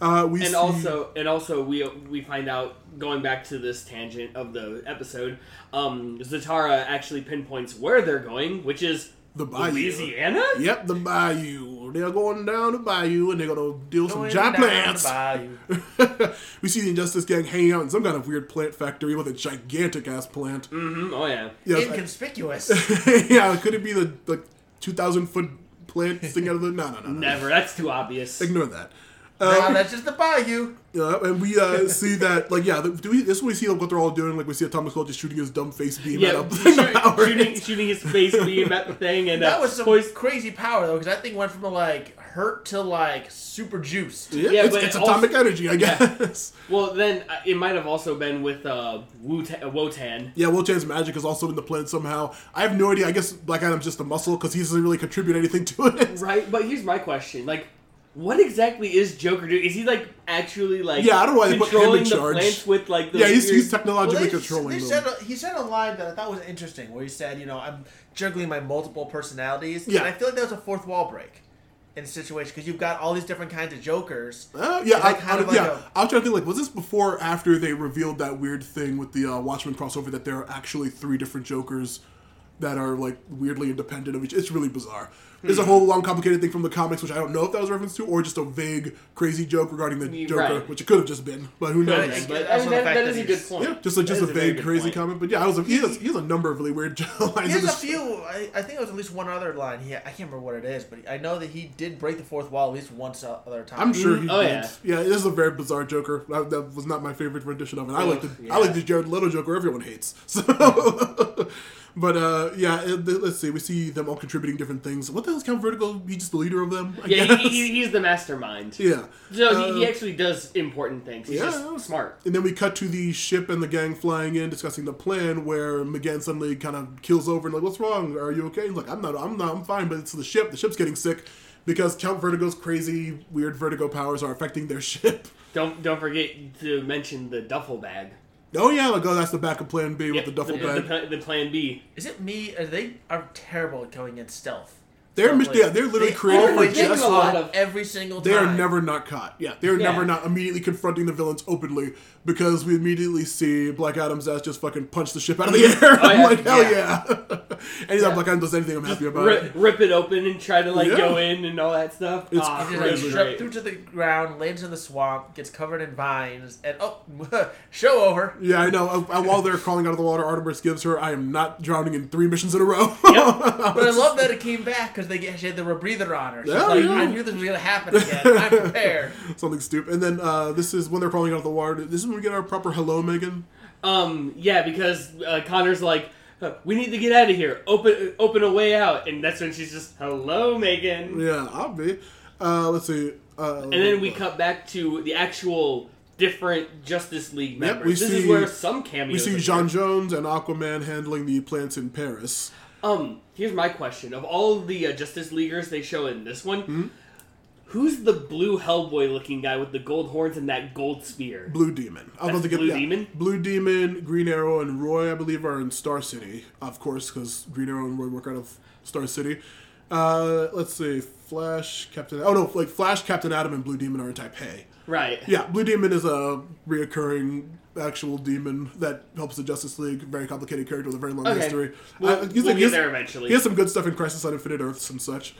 Yeah. Uh, we and see, also and also we we find out going back to this tangent of the episode um zatara actually pinpoints where they're going which is The bayou. louisiana Yep, the bayou. They're going down the bayou and they're gonna deal some giant plants. we see the Injustice Gang hanging out in some kind of weird plant factory with a gigantic ass plant. Mm-hmm. oh yeah Yes, I- Inconspicuous. yeah, could it be the like two thousand foot plant sticking out of the? No, no, no, no. never that's too obvious Ignore that. No, Um, that's just the bayou. yeah, and we uh, see that, like, yeah, the, do we? This is what we see like, what they're all doing. Like, we see Atomic Skull just shooting his dumb face beam yeah at up shoot- shooting, shooting his face beam at the thing and That uh, was some poison- crazy power though, because that thing went from like hurt to like super juiced. Yeah, Yeah, it's, but it's also- atomic energy, I guess. well then uh, it might have also been with uh Wu-Ta- uh, wotan Yeah, Will Chan's magic is also in the plant somehow. I have no idea. I guess Black Adam's just a muscle because he doesn't really contribute anything to it. right but here's my question like what exactly is Joker doing? Is he like actually like Yeah, I don't know why they put him in controlling the charge. with like the Yeah, he's, he's technologically Well, they, controlling they them. said a, he said a line that I thought was interesting, where he said, "You know, I'm juggling my multiple personalities." Yeah. and I feel like that was a fourth wall break in a situation because you've got all these different kinds of Jokers. Uh, yeah, I, that kind I- of like yeah. a- I was trying to think like, was this before or after they revealed that weird thing with the uh, Watchmen crossover that there are actually three different Jokers that are like weirdly independent of each? It's really bizarre. There's a whole long complicated thing from the comics which I don't know if that was a reference to or just a vague crazy joke regarding the Right. Joker, which it could have just been, but who knows? Right. But, Yeah, I mean, the that, fact that that is a he's- good point. Yeah, just like just a vague good crazy point. comment, but yeah, I was he has, he has a number of really weird lines. He has a few. I, I think it was at least one other line. He I can't remember what it is, but I know that he did break the fourth wall at least once o- other time. I'm sure he mm, Oh, did. yeah. Yeah. this is a very bizarre Joker. That, that was not my favorite rendition of it. I like the I like the Jared Leto Joker everyone hates. So, but uh, yeah, it, let's see. We see them all contributing different things. What the hell is Count Vertigo? He's just the leader of them. I Yeah, he, he, he's the mastermind. yeah. So he, he Uh, actually does important things. He's yeah. just smart. And then we cut to the ship and the gang flying in, discussing the plan. Where McGann suddenly kind of kills over and like, "What's wrong? Are you okay?" He's like, "I'm not. I'm not. I'm fine." But it's the ship. The ship's getting sick because Count Vertigo's crazy, weird vertigo powers are affecting their ship. Don't don't forget to mention the duffel bag. Oh yeah, like oh, that's the backup plan B Yep, with the duffel the, bag. The, the plan B. Is it me? Or they are terrible at going in stealth. They're Stealth, mis- like, yeah, they're literally they created for They do just a lot of- every single time. They are never not caught. Yeah, they're Yeah. never not immediately confronting the villains openly because we immediately see Black Adam's ass just fucking punch the ship out of the air. I'm Oh, yeah. like, hell yeah! Anytime Black Adam does anything, I'm happy about Rip, it. rip it open and try to like Yeah. go in and all that stuff. It's Ah, He just crazy. like great. through to the ground, lands in the swamp, gets covered in vines, and oh, show over. Yeah, I know. Uh, while they're crawling out of the water, Artemis gives her, "I am not drowning in three missions in a row." But I love that it came back because they get, she had the rebreather on her. She's Yeah, like, yeah. I knew this was gonna happen again. I'm prepared. Something stupid. And then uh, this is when they're crawling out of the water. This is when we get our proper hello, Megan. Um, yeah, because uh, Connor's like, "Uh, we need to get out of here. Open, open a way out, and that's when she's just, "Hello, Megan." Yeah, I'll be. Uh, let's see. Uh, And then we cut back to the actual different Justice League members. we this is see- where some cameos. We see. J'onn J'onzz and Aquaman handling the plants in Paris. Um, here's my question: Of all the uh, Justice Leaguers they show in this one, Hmm? Who's the blue Hellboy-looking guy with the gold horns and that gold spear? Blue Demon. I don't think Blue yeah. Demon? Blue Demon, Green Arrow, and Roy, I believe, are in Star City, of course, because Green Arrow and Roy work out of Star City. Uh, let's see, Flash, Captain. Oh no, like Flash, Captain Atom, and Blue Demon are in Taipei. Right. Yeah, Blue Demon is a reoccurring actual demon that helps the Justice League. Very complicated character with a very long Okay. history. We'll, Uh, he's- we'll he's- there eventually. He has some good stuff in Crisis on Infinite Earths and such.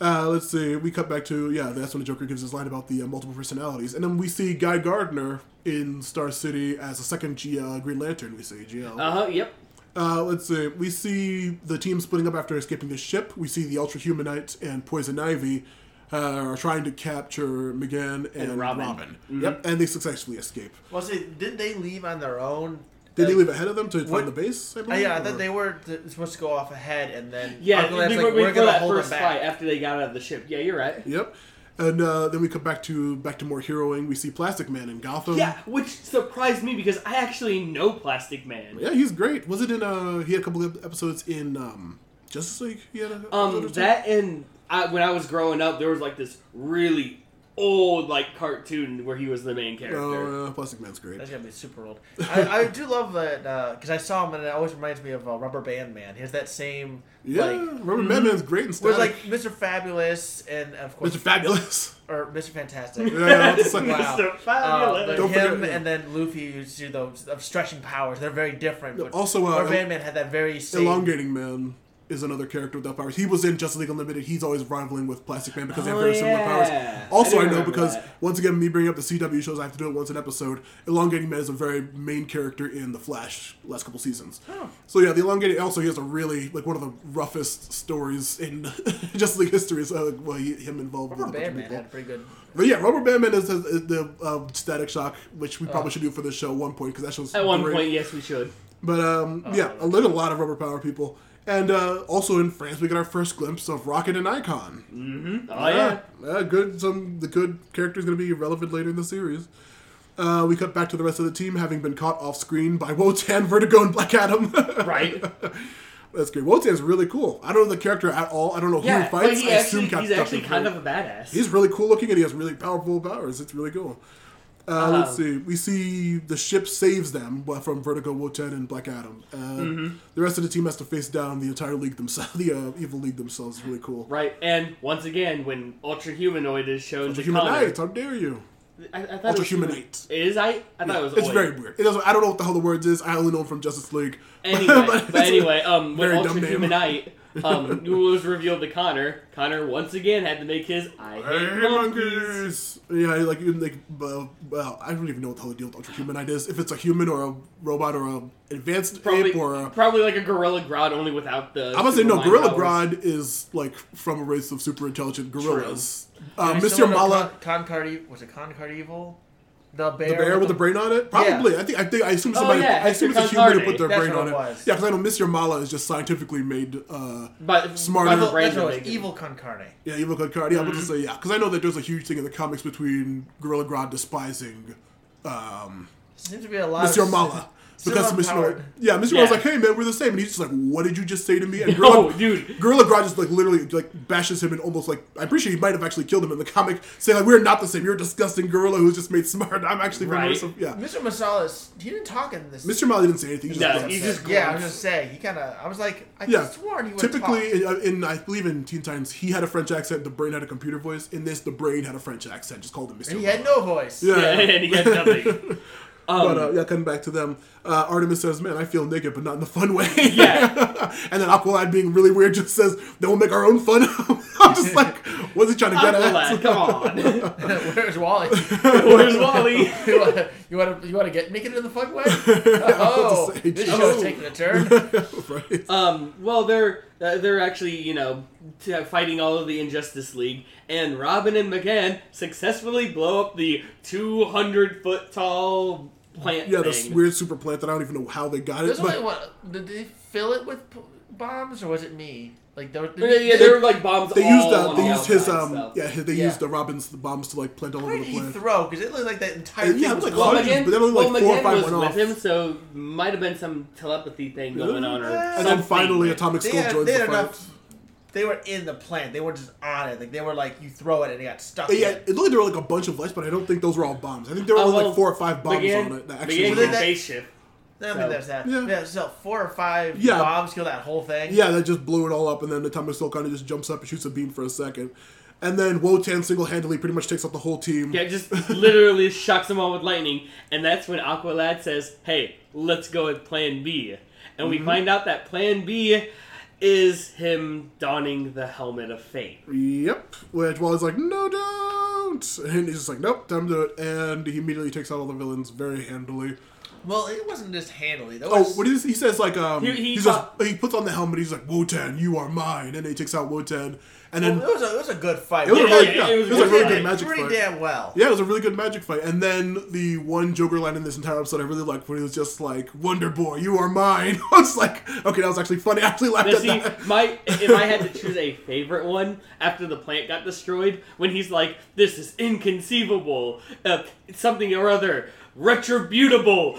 Uh, let's see. We cut back to yeah. That's when the Joker gives his line about the uh, multiple personalities, and then we see Guy Gardner in Star City as a second G, uh, Green Lantern. We see GL. Uh huh. Yep. Uh, let's see. We see the team splitting up after escaping the ship. We see the Ultra Humanite and Poison Ivy uh, are trying to capture M'gann and, Robin. Robin. Mhm. Yep, and they successfully escape. Well, see, didn't they leave on their own? Did they leave ahead of them to What- find the base? I Uh, believe, yeah, I or- they were th- supposed to go off ahead, and then Yeah. Uncle Ed's before, like, we're gonna hold first them fight, back. after they got out of the ship. Yeah, you're right. Yep. And uh, then we come back to back to more heroing. We see Plastic Man in Gotham. Yeah, which surprised me because I actually know Plastic Man. Yeah, he's great. Was it in? Uh, he had a couple of episodes in um, Justice League. He had a episode Um, that and I, when I was growing up, there was like this really old like cartoon where he was the main character. Oh, yeah, Plastic Man's great. That's gonna be super old. I, I do love that because I saw him and it always reminds me of uh, Rubber Band Man. He has that same Yeah, like Rubber Batman's great and stuff. it's like Mr. Fabulous and of course Mr. Fabulous. or Mr. Fantastic. Yeah, it's like- Wow. Mr. Uh, Fabulous. but Don't him forget- and then Luffy, you see those of stretching powers. They're very different. But Also, uh, Rubber Band Man had that very same. Elongating Man is another character without powers. He was in Justice League Unlimited. He's always rivaling with Plastic Man because they have Oh, very similar yeah. powers. Also, do I, know because that. once again, me bringing up the CW shows, I have to do it once an episode. Elongating Man is a very main character in the Flash last couple seasons. Oh. So yeah, the Elongating also he has a really like one of the roughest stories in Justice League history. So well, he, him involved Rubber with a bunch Band of Man people. had pretty good. But yeah, Rubber Band Man is, is, is the uh, Static Shock, which we probably should do for this show at one point because that show's At one great. point, yes, we should. But um, Oh, yeah, I a lot of rubber power people. And uh, also in France, we get our first glimpse of Rocket and Icon. Mm-hmm. Oh yeah. yeah, good. Some the good character is going to be relevant later in the series. Uh, we cut back to the rest of the team having been caught off screen by Wotan, Vertigo, and Black Adam. Right. That's great. Wotan's really cool. I don't know the character at all. I don't know who Yeah, he fights. he I actually, assume Captain he's actually Captain kind of a badass. He's really cool looking and he has really powerful powers. It's really cool. Uh, let's Um, see. We see the ship saves them from Vertigo, Wotan, and Black Adam. Uh, Mm-hmm. The rest of the team has to face down the entire league themselves. The uh, evil league themselves. It's really cool. Right, and once again, when Ultra Humanoid is shown Ultra to Human how dare you? I, I thought Ultra Humanite. It is I. I thought it was. it's very weird. It doesn't, I don't know what the hell the words is. I only know them from Justice League. Anyway, But but, anyway, um, very Ultra. Humanite um, was revealed to Connor, Connor once again had to make his I hate Hey, monkeys. monkeys. Yeah, like you- like uh, well, I don't even know what the hell the deal with Ultra Humanite is. If it's a human or a robot or a advanced Probably, ape or a probably like a Gorilla Grodd, only without the. I'm gonna say no. Gorilla mind powers. Grodd is like from a race of super intelligent gorillas. Uh, Mr. similar Mallah, Con, Con was it Con Cardival? The bear. the bear with the brain on it. Probably. I think. I think. I assume Oh, somebody. yeah, I assume it's a human who Concardi. put their That's brain what on it it. was. Yeah, because I know Mr. Mallah is just scientifically made. Uh, But Smarter. by the That's brains That's what it was. big. Evil Con Carne. yeah, evil Concardi. I'm about Mm-hmm. to say yeah, because I know that there's a huge thing in the comics between Gorilla Grodd despising um, Seems to be a lot Mr. of Mallah. Because similar Mr. power. Yeah, Mr. Yeah. Mallah's like, hey man, we're the same, and he's just like, what did you just say to me? And No, dude. Gorilla Grodd just like literally like bashes him and almost like I'm pretty sure he might have actually killed him in the comic, saying like we're not the same. You're a disgusting gorilla who's just made smart. I'm actually Right. race yeah. Mr. Masalas, he didn't talk in this. Mr. Malley didn't say anything. He just No, grunts. he just yeah, I was grunts. gonna say he kind of. I was like, I yeah. sworn he would Typically, talk. in, in I believe in Teen Titans, he had a French accent. The brain had a computer voice. In this, the brain had a French accent. Just called him Mr. And he had no voice. Yeah. Yeah, and he had nothing. Um, But uh, yeah, coming back to them, uh, Artemis says, "Man, I feel naked, but not in the fun way." Yeah. and then Aqualad, being really weird, just says, "Then we'll make our own fun." I'm just like, "What's he trying to get Aqualad, at?" come on. Where's Wally? Where's Wally? you want to you want to you want to get naked in the fun way? Oh, say, this oh. show's taking a turn. right. Um, well, they're uh, they're actually you know t- fighting all of the Injustice League, and Robin and M'gann successfully blow up the 200 foot tall plant Yeah, thing. this weird super plant that I don't even know how they got it. There's But only what? Did they fill it with p- bombs or was it me? Like there, yeah, yeah, there were like bombs. they all used uh, they used his um stuff. yeah they Yeah. used the Robin's bombs to like plant all Where over did the he plant. throw? Because it looked like that entire Yeah, thing it was like Well, gone. hundreds, M'gann, but then only, like, well, four or five was went with off. him, so might have been some telepathy thing going on, or And then finally, Atomic They Skull joins the fight. enough. They were in the plant. They weren't just on it. Like they were like you throw it and it got stuck. Yeah, in. it looked like there were like a bunch of lights, but I don't think those were all bombs. I think there were Oh, only well, like four or five bombs M'gann, on it that M'gann actually. Well, can then that- face shift. I mean, So- there's that. Yeah. Yeah. so four or five Yeah. bombs kill that whole thing. Yeah, that just blew it all up, and then the Atomic Skull kind of just jumps up and shoots a beam for a second. And then Wotan single handedly pretty much takes out the whole team. Yeah, just literally shocks them all with lightning, and that's when Aqualad says, "Hey, let's go with Plan B." And Mm-hmm. we find out that Plan B is him donning the helmet of fate. Yep. Which Wally's like, no, don't! And he's just like, nope, time to do it. And he immediately takes out all the villains very handily. Well, it wasn't just handily. There Oh, was, what is he says like um He- he, he says thought- he puts on the helmet. He's like Wotan, you are mine, and then he takes out Wotan, and then well, it was a it was a good fight. it was a really, yeah, yeah, it it was was, a good really fight. good magic pretty fight. damn well. Yeah, it was a really good magic fight. And then the one Joker line in this entire episode I really liked when he was just like, Wonder Boy, you are mine. I was like, okay, that was actually funny. I actually laughed Now, at see, that. my if I had to choose a favorite one after the plant got destroyed, when he's like, "This is inconceivable," uh, something or other, retributable.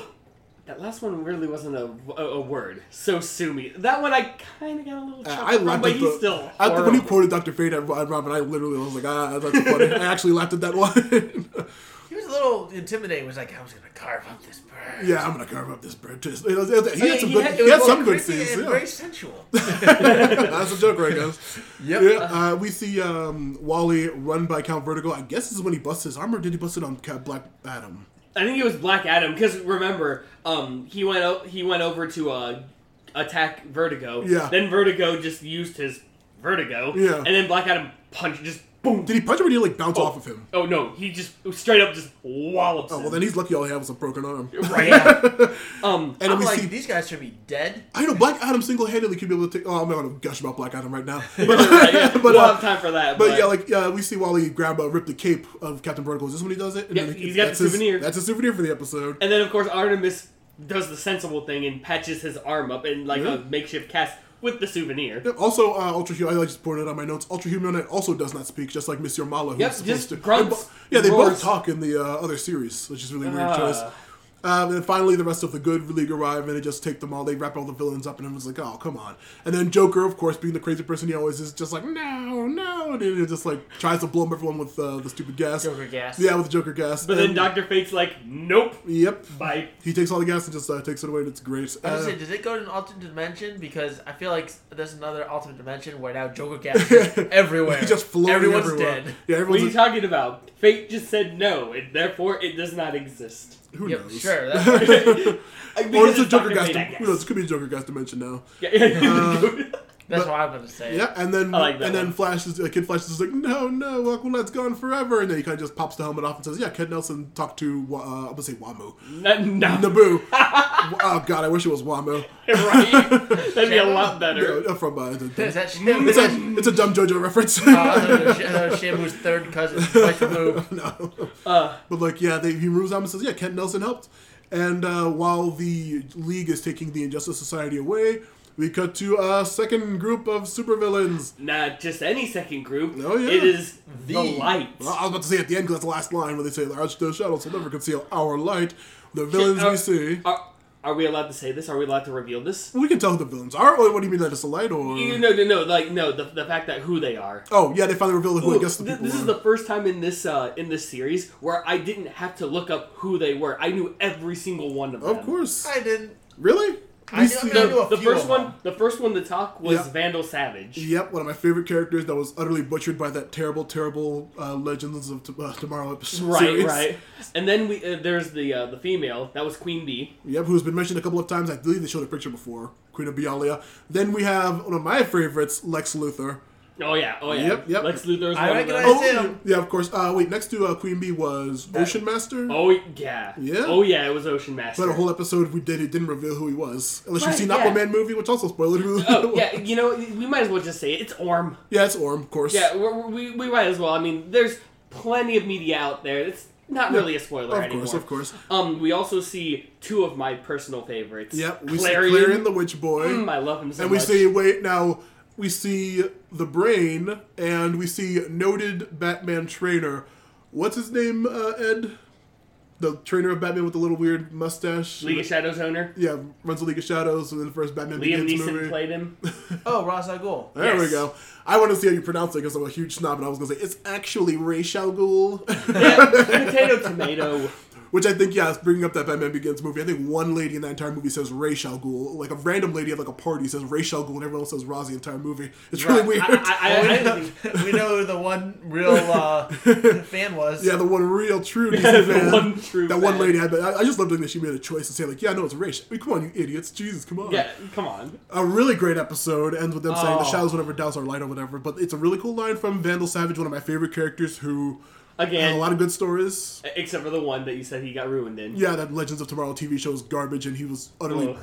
That last one really wasn't a, a, a word. So sue me. That one I kind of got a little Uh, I from, laughed but at he's the, still I, when he horrible. quoted Dr. Fate at, at Robin, I literally was like, ah, that's funny. I actually laughed at that one. He was a little intimidating. He was like, I was gonna carve up this bird. yeah, I'm gonna carve up this bird. Just, it was- it he had some good, had- he had some good creepy scenes. Yeah. very sensual. That's a joke, right, guys? Yep. Yeah, uh, we see um, Wally run by Count Vertigo. I guess this is when he busts his armor. Did he bust it on Black Adam? I think it was Black Adam because remember, um, he went o- he went over to uh, attack Vertigo. Yeah. Then Vertigo just used his Vertigo. Yeah. And then Black Adam punched just boom. Did he punch him or did he like bounce off of him? Oh no, he just straight up just wallops Oh him. well, then he's lucky. All he had was a broken arm. right. um, And then I'm we like, see. these guys should be dead. I know Black Adam single-handedly could be able to take. Oh, I'm not gonna gush about Black Adam right now. But, right, yeah, but, we'll uh, have time for that. but yeah, like yeah, we see Wally grab a rip the cape of Captain Vertigo. Is this when he does it? And Yeah, then he's got that's the his- souvenir. That's a souvenir for the episode. and then of course Artemis does the sensible thing and patches his arm up in like Yeah. a makeshift cast with the souvenir. Yep, Also, uh, Ultra Human. I like just pointed out on my notes. Ultra Human also does not speak, just like Monsieur Mallah, who's Yep, supposed just to. grunts, bo- yeah, they roars. both talk in the uh, other series, which is really weird Ah. choice. Um, and then finally, the rest of the good league arrive, and they just take them all. They wrap all the villains up, and everyone's like, "Oh, come on!" And then Joker, of course, being the crazy person he always is, just like, "No, no!" And he just like tries to blow everyone with uh, the stupid gas. Joker gas. Yeah, with the Joker gas. But then Doctor Fate's like, nope. Yep. Bye. He takes all the gas and just uh, takes it away, and it's great. I was Uh, say, does it go to an alternate dimension? Because I feel like there's another alternate dimension where now Joker gas is everywhere. He's just floating Everyone's everywhere. dead. Yeah, What are you like, talking about? Fate just said no, and therefore it does not exist. Who Yep, knows? sure. That's, Or it's a Joker Dr. gas. Fate, I Dim- guess. who knows? It could be a Joker gas dimension now. Yeah. Uh, that's what I'm gonna say. Yeah, and then I like that and then one. Flash is uh, Kid Flash is like, no, no, Aqualad's gone forever, and then he kind of just pops the helmet off and says, yeah, Kent Nelson talked to uh, I'm gonna say Wamu, no, no. Nabu. oh God, I wish it was Wamu. right? That'd be a lot better. Yeah, from uh, the, the- Is that Shim? it's a it's a dumb JoJo reference. Uh, I thought it was Sh- I thought it was Shamu's third cousin. Twice removed. no, Uh, but like yeah, they, he moves on and says, yeah, Kent Nelson helped, and uh, while the League is taking the Injustice Society away. We cut to a second group of supervillains. not just any second group. Oh, yeah. It is the, The- light. Well, I was about to say at the end because that's the last line where they say, "Our the shadows will never conceal our light." The villains uh, we see. Are, are we allowed to say this? Are we allowed to reveal this? We can tell who the villains are. What do you mean that it's a light? Or You no, no, no. Like no, the, the fact that who they are. oh yeah, they finally revealed who I guess the th- people this were. is the first time in this uh, in this series where I didn't have to look up who they were. I knew every single one of them. Of course. I didn't. Really? I We knew- I see- mean, I knew a The first one, the first one to talk was Yeah. Vandal Savage. Yep, one of my favorite characters that was utterly butchered by that terrible, terrible uh, Legends of T- uh, Tomorrow episode. Right, series. right. And then we uh, there's the uh, the female that was Queen Bee. Yep, who's been mentioned a couple of times. I believe they showed a picture before. Queen of Bialya. Then we have one of my favorites, Lex Luthor. Oh yeah, oh yeah. Yep, yep. Lex Luthor is I recognize Oh, him. yeah, of course. Uh, wait, next to uh, Queen Bee was Ocean Master. Oh yeah. Yeah? Oh yeah, it was Ocean Master. But a whole episode we did it didn't reveal who he was. Unless Right, you've seen yeah. Aquaman movie, which also spoiled who. Oh yeah, you know we might as well just say it. It's Orm. yeah, it's Orm, of course. Yeah, we're, we we might as well. I mean, there's plenty of media out there. It's not really a spoiler Of anymore. Of course, of course. Um, we also see two of my personal favorites. Yep, we Klarion. see Klarion the Witch Boy. Mm, I love him so and we much. see wait now we see the brain and we see noted batman trainer what's his name uh, ed the trainer of batman with the little weird mustache League of Shadows owner. yeah runs the league of shadows and then the first batman Liam begins Neeson movie played him. Oh, Ra's al Ghul. there we go i want to see how you pronounce it because i'm a huge snob and i was going to say it's actually ray Shal Ghul yeah, potato tomato. Which i think yeah it's bringing up that batman begins movie i think one lady in that entire movie says ray Shal Ghul like a random lady at like a party says ray Shal Ghul and everyone else says Ra's the entire movie it's really weird I, I, I, I we know who the one real uh, fan was. Yeah, the one real true DC the fan. one true that one fan. lady. I, I I just love that she made a choice to say like, "Yeah, no, it's race." I mean, come on, you idiots! Jesus, come on. Yeah, come on. A really great episode ends with them saying, "The Oh. shadows will never douse our light" or whatever. But it's a really cool line from Vandal Savage, one of my favorite characters, who had Again, a lot of good stories. except for the one that you said he got ruined in. Yeah, that Legends of Tomorrow TV show is garbage, and he was utterly Ugh.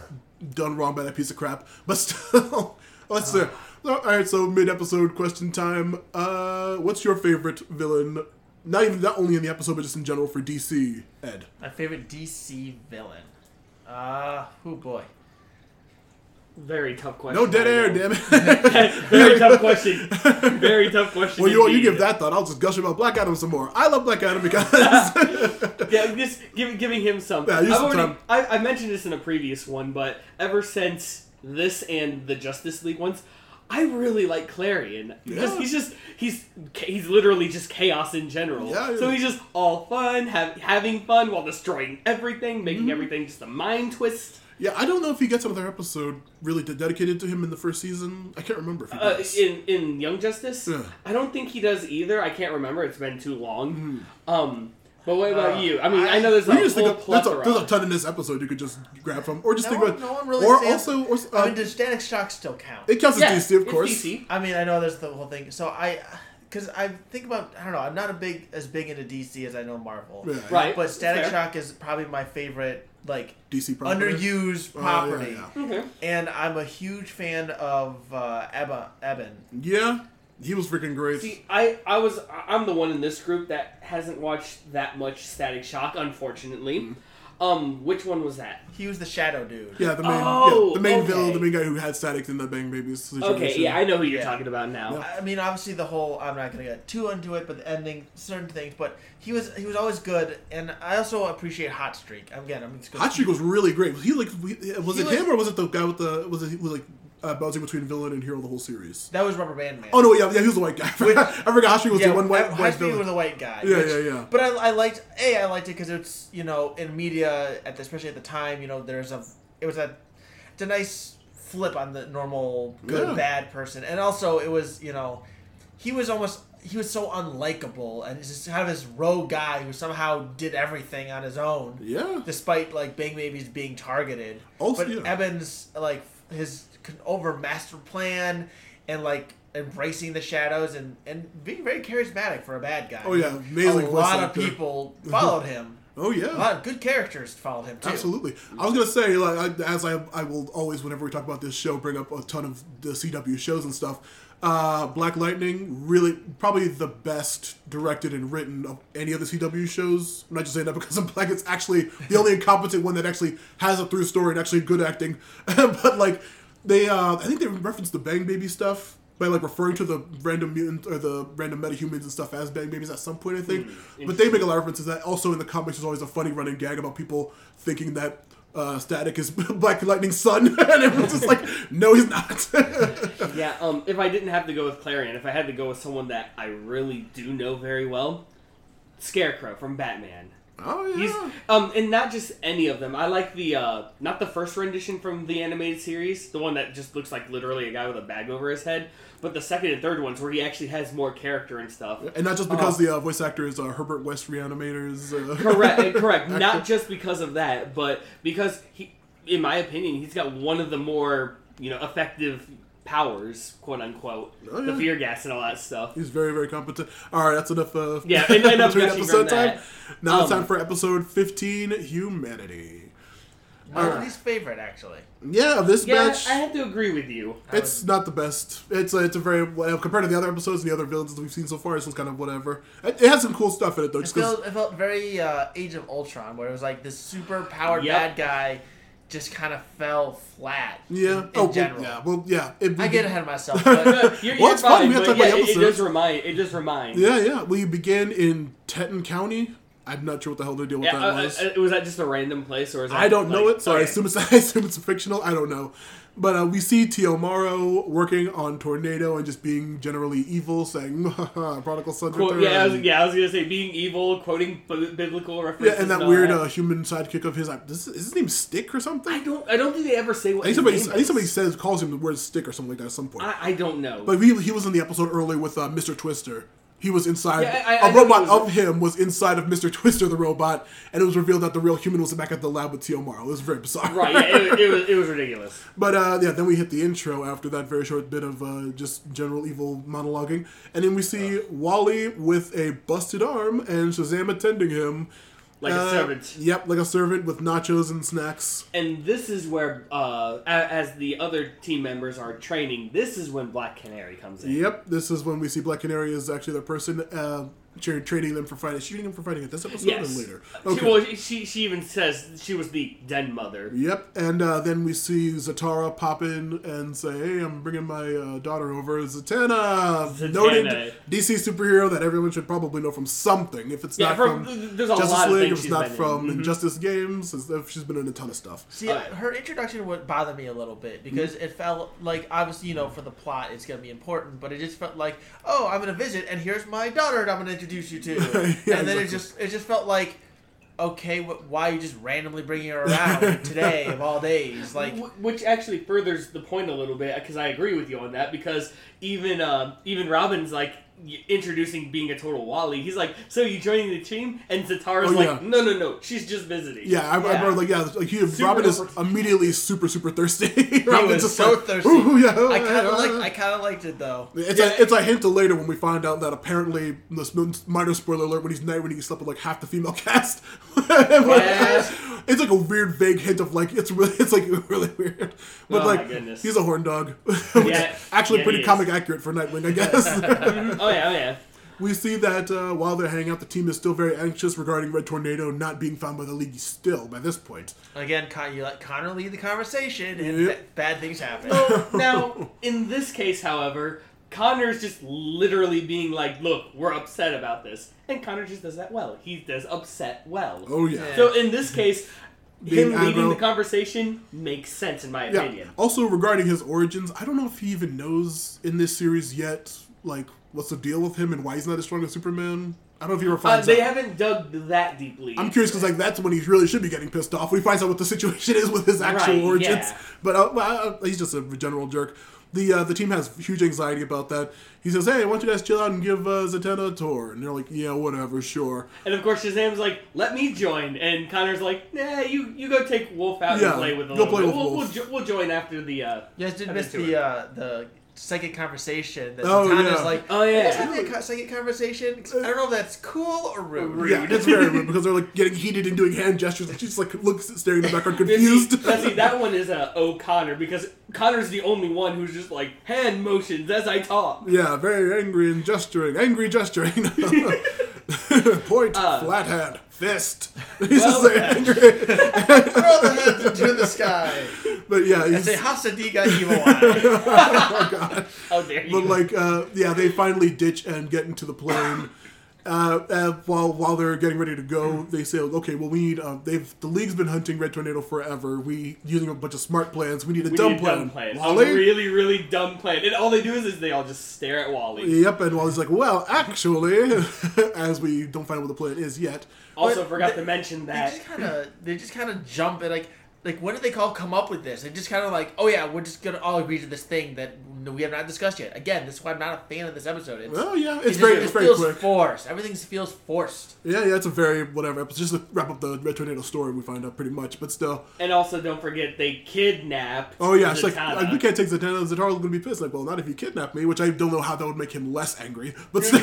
done wrong by that piece of crap. But still, let's see. All right, so mid-episode question time. Uh, what's your favorite villain? Not even not only in the episode, but just in general for DC. Ed. My favorite DC villain. Uh, oh boy. Very tough question. No dead air, damn it. Very tough question. Very tough question. well, you, you give that thought. I'll just gush about Black Adam some more. I love Black Adam because Yeah, just give, giving him some. Yeah, I've some already. I, I mentioned this in a previous one, but ever since this and the Justice League ones, I really like Klarion because Yeah. he's just he's he's literally just chaos in general. Yeah, yeah. So he's just all fun, have, having fun while destroying everything, making Mm-hmm. everything just a mind twist. Yeah, I don't know if he gets another episode really de- dedicated to him in the first season. I can't remember if he Uh, does. in in Young Justice, Yeah. I don't think he does either. I can't remember; it's been too long. Um, but what about Uh, you? I mean, I, I- know there's a just whole think of, there's, a, there's a ton in this episode you could just grab from, or just No think one- about, no one really or also, or, uh, I mean, does Static Shock still count? it counts as DC, of course. DC. I mean, I know there's the whole thing. So I, because I think about, I don't know, I'm not a big as big into DC as I know Marvel. Yeah, Right. But Static Fair. Shock is probably my favorite, like DC property. underused Oh, yeah, property. yeah. Okay. And I'm a huge fan of uh, Ebba Ebon. Yeah, he was freaking great. See, I, I was I'm the one in this group that hasn't watched that much Static Shock, unfortunately. Um, which one was that? He was the Shadow Dude. yeah, the main, Oh, yeah, the main okay. villain, the main guy who had Static in the Bang Babies situation. Okay, yeah, I know who you're Yeah. talking about now. Yeah. I mean, obviously the whole. I'm not gonna get too into it, but the ending, certain things. But he was he was always good, and I also appreciate Hot Streak. Again, I'm just gonna. Hot Streak was really great. Was he like, was He it was- him or was it the guy with the, was it, he was like uh, bouncing between villain and hero the whole series? That was Rubber Band Man. Oh no, yeah, yeah, he was the white guy. I forgot, I forgot Hot was yeah, the one white, white Streak was villain. the white guy. Yeah, which- yeah, yeah. But I, I liked a I liked it because it's you know in media at the, especially at the time you know there's a it was a it's a nice flip on the normal good Yeah. bad person, and also it was you know he was almost he was so unlikable and he's just kind of this rogue guy who somehow did everything on his own. Yeah. despite like Bang Babies being targeted. Also, but yeah. Evans like his over master plan and like embracing the shadows and and being very charismatic for a bad guy. Oh, yeah, amazing A lot of people followed him. Oh yeah, A lot of good characters followed him too. Absolutely. I was gonna say, like, I, as I, I will always, whenever we talk about this show, bring up a ton of the CW shows and stuff. Uh, Black Lightning, really, probably the best directed and written of any of the CW shows. I'm not just saying that because I'm black. It's actually the only incompetent one that actually has a through story and actually good acting. but like, they, uh, I think they referenced the Bang Baby stuff by like referring to the random mutant or the random metahumans and stuff as Bang Babies at some point, I think. but they make a lot of references that. Also, in the comics, there's always a funny running gag about people thinking that uh, Static is Black Lightning's son, and everyone's just like, no, he's not. Yeah, um, if I didn't have to go with Klarion, if I had to go with someone that I really do know very well, Scarecrow from Batman. Oh yeah. He's um, and not just any of them. I like the uh, not the first rendition from the animated series, the one that just looks like literally a guy with a bag over his head, but the second and third ones where he actually has more character and stuff. and not just because Oh. the uh, voice actor is uh, Herbert West Reanimators. Uh, correct, correct. Not just because of that, but because he, in my opinion, he's got one of the more you know effective powers, quote unquote, Oh, the fear gas and all that stuff. He's very, very competent. All right, that's enough. Uh, Yeah, en- enough between episode from time. that. Now it's Um, time for episode 15, Humanity. My Alright. least favorite, actually. Yeah, this Yeah, match. I have to agree with you. It's not the best. It's a, it's a very well, compared to the other episodes and the other villains that we've seen so far. This one's kind of whatever. It, it has some cool stuff in it though. It Just 'cause- felt, it felt very uh, Age of Ultron, where it was like this super powered Yep. bad guy just kind of fell flat. yeah. In, in oh, well, general. yeah. Well, yeah. It, I get ahead of myself, but No, you're, Well, you're it's fine, fine, we have to but talk about yeah, it, it episodes. does remind. It does remind. Yeah, yeah. We begin in Teton County. I'm not sure what the hell the deal with Yeah, that uh, was. uh, was that just a random place, or is that I don't know it, so I assume it's I assume it's fictional. I don't know, but uh, we see T.O. Morrow working on Tornado and just being generally evil, saying "Prodigal Son Quote- yeah, I was, yeah, I was gonna say being evil, quoting b- biblical references. Yeah, and that all weird uh, human sidekick of his. Like, this, is his name Stick or something? I don't. I don't think they ever say what I think his somebody, name I think somebody says calls him the word Stick or something like that at some point. I, I don't know. But he, he was in the episode earlier with uh, Mr. Twister. He was inside. Yeah, I- a I robot was- of him was inside of Mr. Twister, the robot, and it was revealed that the real human was back at the lab with Tio T.O. Morrow. It was very bizarre. right? Yeah, it, it was. It was ridiculous. But uh, yeah, then we hit the intro after that very short bit of uh, just general evil monologuing, and then we see Wally with a busted arm and Shazam attending him, Like Uh, a servant. Yep, like a servant with nachos and snacks. And this is where, uh, as the other team members are training, this is when Black Canary comes in. Yep, this is when we see Black Canary is actually the person uh, tra- training them for fighting. Is she training them for fighting at this episode Yes. or later? She, well, she, she even says she was the den mother. Yep, and uh, then we see Zatara pop in and say, "Hey, I'm bringing my uh, daughter over, Zatanna, Zatanna. noted DC superhero that everyone should probably know from something. If it's Yeah, not from, from, there's a Justice lot of League, if it's not from in. Mhm. Injustice Games, it's- if she's been in a ton of stuff. See, yeah. her introduction would bother me a little bit because Mm-hmm. it felt like obviously you know for the plot it's gonna be important, but it just felt like oh I'm gonna visit and here's my daughter that I'm gonna introduce you to, Yeah, and then exactly. it just it just felt like okay wh- why are you just randomly bringing her around today of all days like which actually furthers the point a little bit because I agree with you on that because even uh, even Robin's like y- introducing being a total Wally. He's like, "So you joining the team?" And Zatara's Oh, like, "No, no, no. She's just visiting." Yeah, I, I remember like yeah, like he, Super Robin is immediately super super thirsty. Robin's was so thirsty. Ooh, yeah, I kind of like I kind of liked it though. It's, Yeah. a, it's a hint to later when we find out that apparently this minor spoiler alert when he's night when he slept with like half the female cast. Yeah. It's like a weird vague hint of like it's really it's like really weird. But Oh, like my goodness. he's a horn dog. Which Yeah. is actually Yeah, pretty comic accurate for Nightwing, I guess. oh yeah, oh yeah. we see that uh, while they're hanging out, the team is still very anxious regarding Red Tornado not being found by the league still by this point. Again, Con- you let Connor lead the conversation and Yep. ba- bad things happen. now, in this case, however, Connor's just literally being like, "Look, we're upset about this," and Connor just does that well. He does upset well. Oh yeah. Yeah. So in this case, Being him leading aggro. the conversation makes sense in my Yeah. opinion. Also, regarding his origins, I don't know if he even knows in this series yet, like, what's the deal with him and why he's not as strong as Superman. I don't know if he ever Uh, finds they out. haven't dug that deeply. I'm curious because, like, that's when he really should be getting pissed off when he finds out what the situation is with his actual Right, origins. yeah. But uh, well, uh, he's just a general jerk. The uh, the team has huge anxiety about that. He says, "Hey, why don't you guys chill out and give uh, Zatanna a tour?" And they're like, "Yeah, whatever, sure." And of course, Shazam's like, "Let me join," and Connor's like, "Nah, you you go take Wolf out Yeah, and play with a go little play bit. with we'll, Wolf." We'll, jo- we'll join after the." Uh, You guys did I've miss the uh, the second conversation that Oh, Zatanna's yeah. like, Oh, yeah. "Let's a co- second conversation." I don't know if that's cool or rude. Rude. Yeah, it's very rude because they're like getting heated and doing hand gestures. And she just like looks staring in the background, Now, see- confused. now, see, that one is a O'Connor because Connor's the only one who's just like hand motions as I talk. Yeah, very angry and gesturing. Angry gesturing. Point, Uh, flat hand, fist. He's well- just like angry. Throw the hands into the sky But yeah, and he's, say Hasadiga evil eye. oh god. How dare you? But like, uh, yeah, they finally ditch and get into the plane. Uh, uh, while while they're getting ready to go, they say, "Okay, well, we need. Uh, they've the league's been hunting Red Tornado forever. We using a bunch of smart plans. We need a we dumb need a plan. dumb plan. Wally? A really, really dumb plan. And all they do is, is they all just stare at Wally. Yep. And Wally's like, "Well, actually, as we don't find out what the plan is yet." Also, But forgot they- to mention that They that. just kind of they just kind of jump at like like what did they call come up with this? They just kind of like oh yeah we're just gonna all agree to this thing that no, we have not discussed yet. Again, this is why I'm not a fan of this episode. It's, Oh yeah, it it's just- very it it's very feels quick. forced. Everything feels forced. Yeah, yeah, it's a very whatever episode. Just to wrap up the Red Tornado story, we find out pretty much, but still. And also, don't forget they kidnapped. Oh yeah, it's like like, we can't take Zatanna. Zatanna's gonna be pissed. Like, well, not if you kidnap me, which I don't know how that would make him less angry. But still,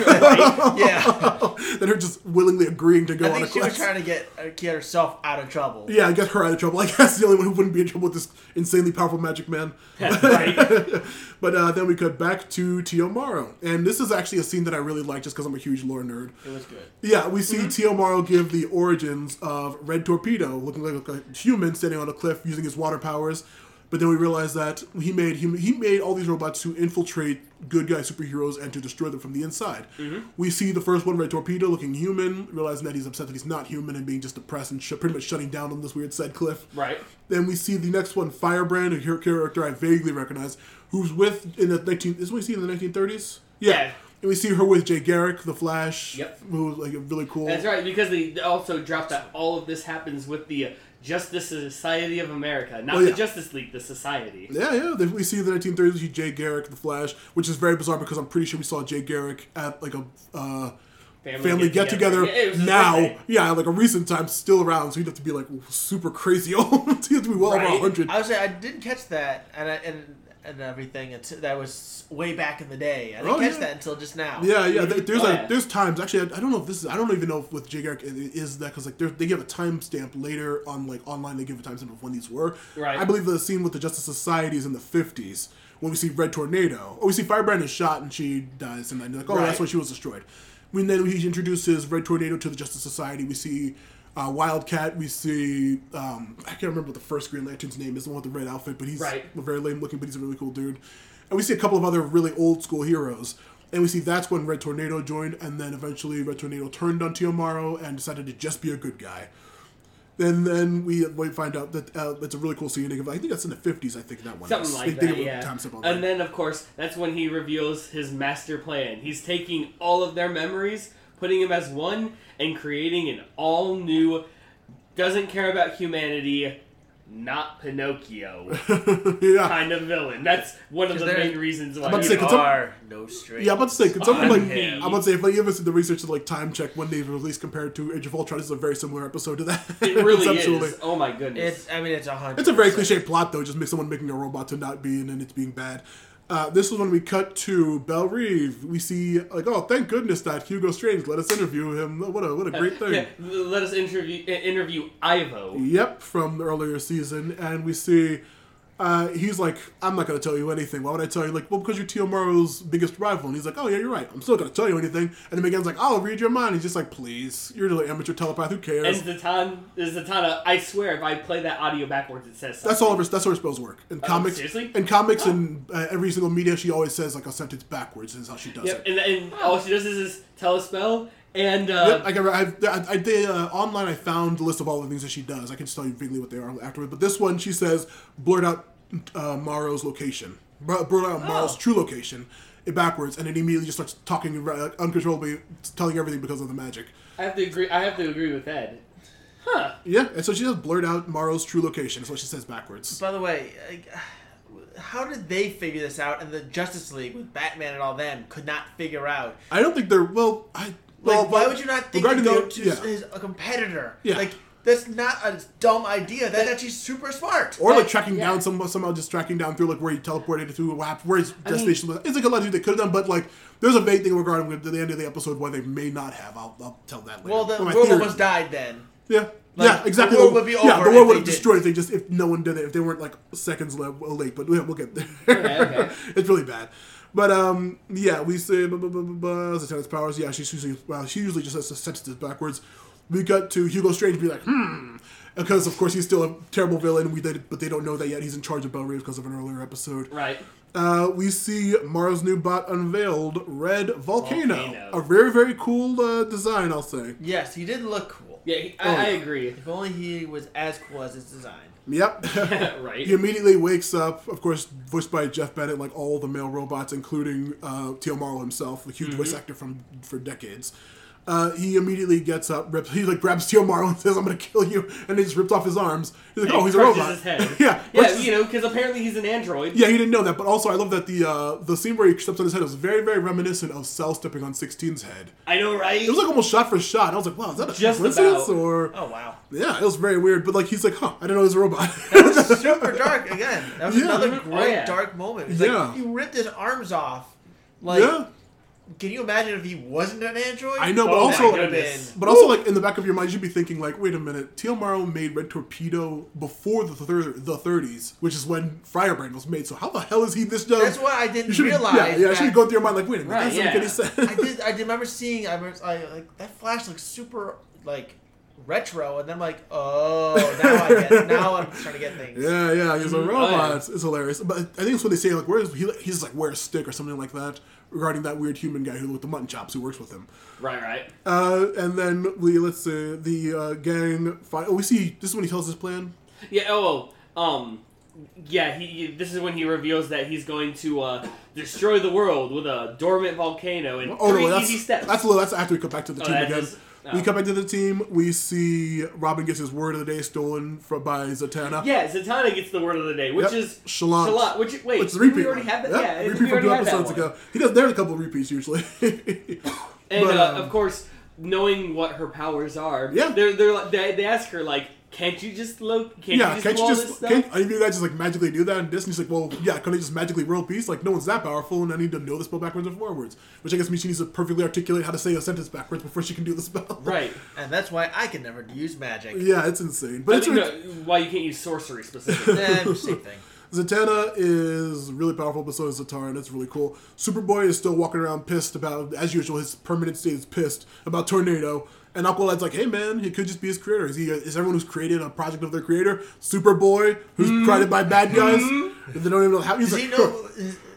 Yeah. than her just willingly agreeing to go I on a think she was trying to get uh, get herself out of trouble. Yeah, I get her out of trouble. I guess the only one who wouldn't be in trouble with this insanely powerful magic man. That's right. But uh, then we cut back to T.O. Morrow, and this is actually a scene that I really like just because I'm a huge lore nerd. It was good. Yeah, we see T.O. Morrow give the origins of Red Torpedo, looking like a human standing on a cliff using his water powers. But then we realize that he made he, he made all these robots to infiltrate good guy superheroes and to destroy them from the inside. We see the first one, Red Torpedo, looking human, realizing that he's upset that he's not human and being just depressed and sh- pretty much shutting down on this weird said cliff. Right. Then we see the next one, Firebrand, a character I vaguely recognize, who's with in the 19 is what we see in the 1930s. Yeah. And we see her with Jay Garrick, the Flash. Yep. Who's like really cool. That's right, because they also dropped that all of this happens with the uh, Justice Society of America, not Oh, yeah. the Justice League, the Society. Yeah, yeah. We see the 1930s. We see Jay Garrick, the Flash, which is very bizarre because I'm pretty sure we saw Jay Garrick at like a uh, family get together Yeah, it was his now. Yeah, like a recent time, still around. So you'd have to be like super crazy old. he'd have to be well over Right. 100. I would say I didn't catch that, and I, and and everything. It's, that was way back in the day. I didn't Oh, catch yeah. that until just now. Yeah, yeah. There's Oh, a yeah. there's times actually. I, I don't know if this is. I don't even know if with Jay Garrick it is that because like they're- give a timestamp later on like online. They give a timestamp of when these were. Right. I believe the scene with the Justice Society is in the 50s when we see Red Tornado. Oh, we see Firebrand is shot and she dies, and then like, oh, that's Right. when she was destroyed. When then he introduces Red Tornado to the Justice Society, we see. Uh, Wildcat, we see. Um, I can't remember what the first Green Lantern's name is, the one with the red outfit, but he's Right. very lame looking, but he's a really cool dude. And we see a couple of other really old school heroes. And we see that's when Red Tornado joined, and then eventually Red Tornado turned on T.O. Morrow and decided to just be a good guy. And then we, we find out that uh, it's a really cool scene. They I think that's in the 50s, I think that one Something is. like They- they that, a yeah. And that. then, of course, that's when he reveals his master plan. He's taking all of their memories, putting him as one, and creating an all new, doesn't care about humanity, not Pinocchio yeah. kind of villain. That's one of the main reasons why. about to say, could some- are no straight. Yeah, I'm about to say, could someone like, me. I'm about to say, if like, you ever see the research to like time check when they released compared to Age of Ultron, this is a very similar episode to that. it really conceptually. is. Oh my goodness. It's. I mean, it's a hundred. It's a very cliche plot, though. Just make someone making a robot to not be, and then it's being bad. Uh, this is when we cut to Belle Reve. We see like, oh, thank goodness that Hugo Strange let us interview him. What a what a great thing. Yeah, let us interview interview Ivo. Yep, from the earlier season, and we see uh, he's like, I'm not gonna tell you anything. Why would I tell you? Like, well, because you're T.O. Morrow's biggest rival. And he's like, oh yeah, you're right. I'm still gonna tell you anything. And then Megan's like, I'll read your mind. He's just like, please, you're an amateur telepath. Who cares? And Zatanna, Zatanna, I swear, if I play that audio backwards, it says something. That's all. Of her, that's how her spells work in comics. seriously? In comics and uh, every single media, she always says like a sentence backwards. Is how she does Yep, it. and, and all she does is, is tell a spell, and uh, Yep, I, can, I've, I, I did uh, online. I found the list of all the things that she does. I can just tell you vaguely what they are afterward. But this one, she says, blurt out uh, Morrow's location, blurt blurt out Morrow's Oh. true location, it backwards, and it immediately just starts talking uh, uncontrollably, telling everything because of the magic. I have to agree. I have to agree with Ed. Huh? Yeah, and so she just blurt out Morrow's true location. Is what she says backwards. By the way, like, how did they figure this out? And the Justice League with Batman and all them could not figure out. I don't think they're well. I Like, well, why would you not think to regarding go the- to yeah. his, a competitor? Yeah. Like, that's not a dumb idea. That's actually super smart. Or like Like, tracking yeah. down some somehow just tracking down through like where he teleported to what happened, where his I mean- destination was. It's like a lot of things they could have done, but like there's a vague thing regarding the the end of the episode why they may not have. I'll, I'll tell that later. well, the But world theory- almost died then. Yeah. Like, yeah, exactly. the world would be yeah, over the world would have destroyed if they just if no one did it if they weren't like seconds late. But yeah, we'll get there. Okay, okay. it's really bad. But um, yeah, we say blah, blah, blah, blah, blah, Zatanna's powers. Yeah, she's usually well, she usually just has to sense this backwards. We got to Hugo Strange be like, hmm, because of course he's still a terrible villain. We did, but they don't know that yet. He's in charge of Bell because of an earlier episode. Right. Uh, we see Mars' new bot unveiled, Red Volcano, Volcano. a very very cool uh, design, I'll say. Yes, he did look cool. Yeah, he- Oh, I, I agree. If only he was as cool as his design. Yep. right. He immediately wakes up, of course, voiced by Jeff Bennett, like all the male robots, including uh, Tio Marlowe himself, a huge voice actor from for decades. Uh, he immediately gets up, rips, he like grabs T.O. Morrow and says, "I'm gonna kill you," and he just rips off his arms. He's like, And "Oh, he's a robot." His head. yeah, yeah, you know, because apparently he's an android. yeah, he didn't know that, but also I love that the uh, the scene where he steps on his head was very, very reminiscent of Cell stepping on 16's head. I know, right? It was like almost shot for shot. I was like, "Wow, is that a Just coincidence?" about. Or Oh wow. yeah, it was very weird. But like, he's like, "Huh, I didn't know he was a robot." That was super dark again. That was Yeah. another Mhm. great Oh, yeah. dark moment. Yeah. like he ripped his arms off. Like, yeah, can you imagine if he wasn't an android? I know, but Oh, also my That would've goodness. been- But also, like in the back of your mind, you'd be thinking, like, wait a minute, T.O. Morrow made Red Torpedo before the thir- the 30s, which is when Firebrand was made. So how the hell is he this young? That's why I didn't should realize. Yeah, yeah. I should go through your mind, like, wait a minute, Right, that doesn't yeah. make any sense. I did. I remember seeing. I remember. I like that flash looks super like retro, and then I'm like, oh, now I get. Now I'm trying to get things. Yeah, yeah, he's a Mhm. robot. Oh, yeah. It's hilarious. But I think it's when they say like, "Where's he?" He's like, "Wear a stick" or something like that regarding that weird human guy who with the mutton chops who works with him. Right, right. Uh, and then we let's say the uh, gang. Fight. Oh, we see. This is when he tells his plan. Yeah. Oh, um, yeah. He, he. This is when he reveals that he's going to uh, destroy the world with a dormant volcano in Oh three no, that's easy steps. that's a little. That's after we come back to the Oh, team again. is- We oh. come back to the team. We see Robin gets his word of the day stolen from by Zatanna. yeah, Zatanna gets the word of the day, which Yep. is Shalant. Shalant. Which wait, a repeat. we already have that? Yep, Yeah, repeat from two episodes ago. He does. There are a couple of repeats usually. And But, uh, um, of course, knowing what her powers are, Yeah. they're they're like- they, they ask her like, can't you just lo- can't yeah, you just can't do you just can't any of you guys just like magically do that? And Disney's like, well, yeah, couldn't I just magically world peace? Like, no one's that powerful, and I need to know the spell backwards and forwards. Which I guess means she needs to perfectly articulate how to say a sentence backwards before she can do the spell. Right. And that's why I can never use magic. Yeah, it's insane. But But it's you know, why you can't use sorcery specifically? Eh, same thing. Zatanna is really powerful, but so is Zatar, and it's really cool. Superboy is still walking around pissed about, as usual, his permanent state is pissed about Tornado. And Aqualad's like, hey man, he could just be his creator. Is he? Is everyone who's created a project of their creator? Superboy, who's mm-hmm. created by bad guys, mm-hmm. and they don't even know how. He's Does like, he know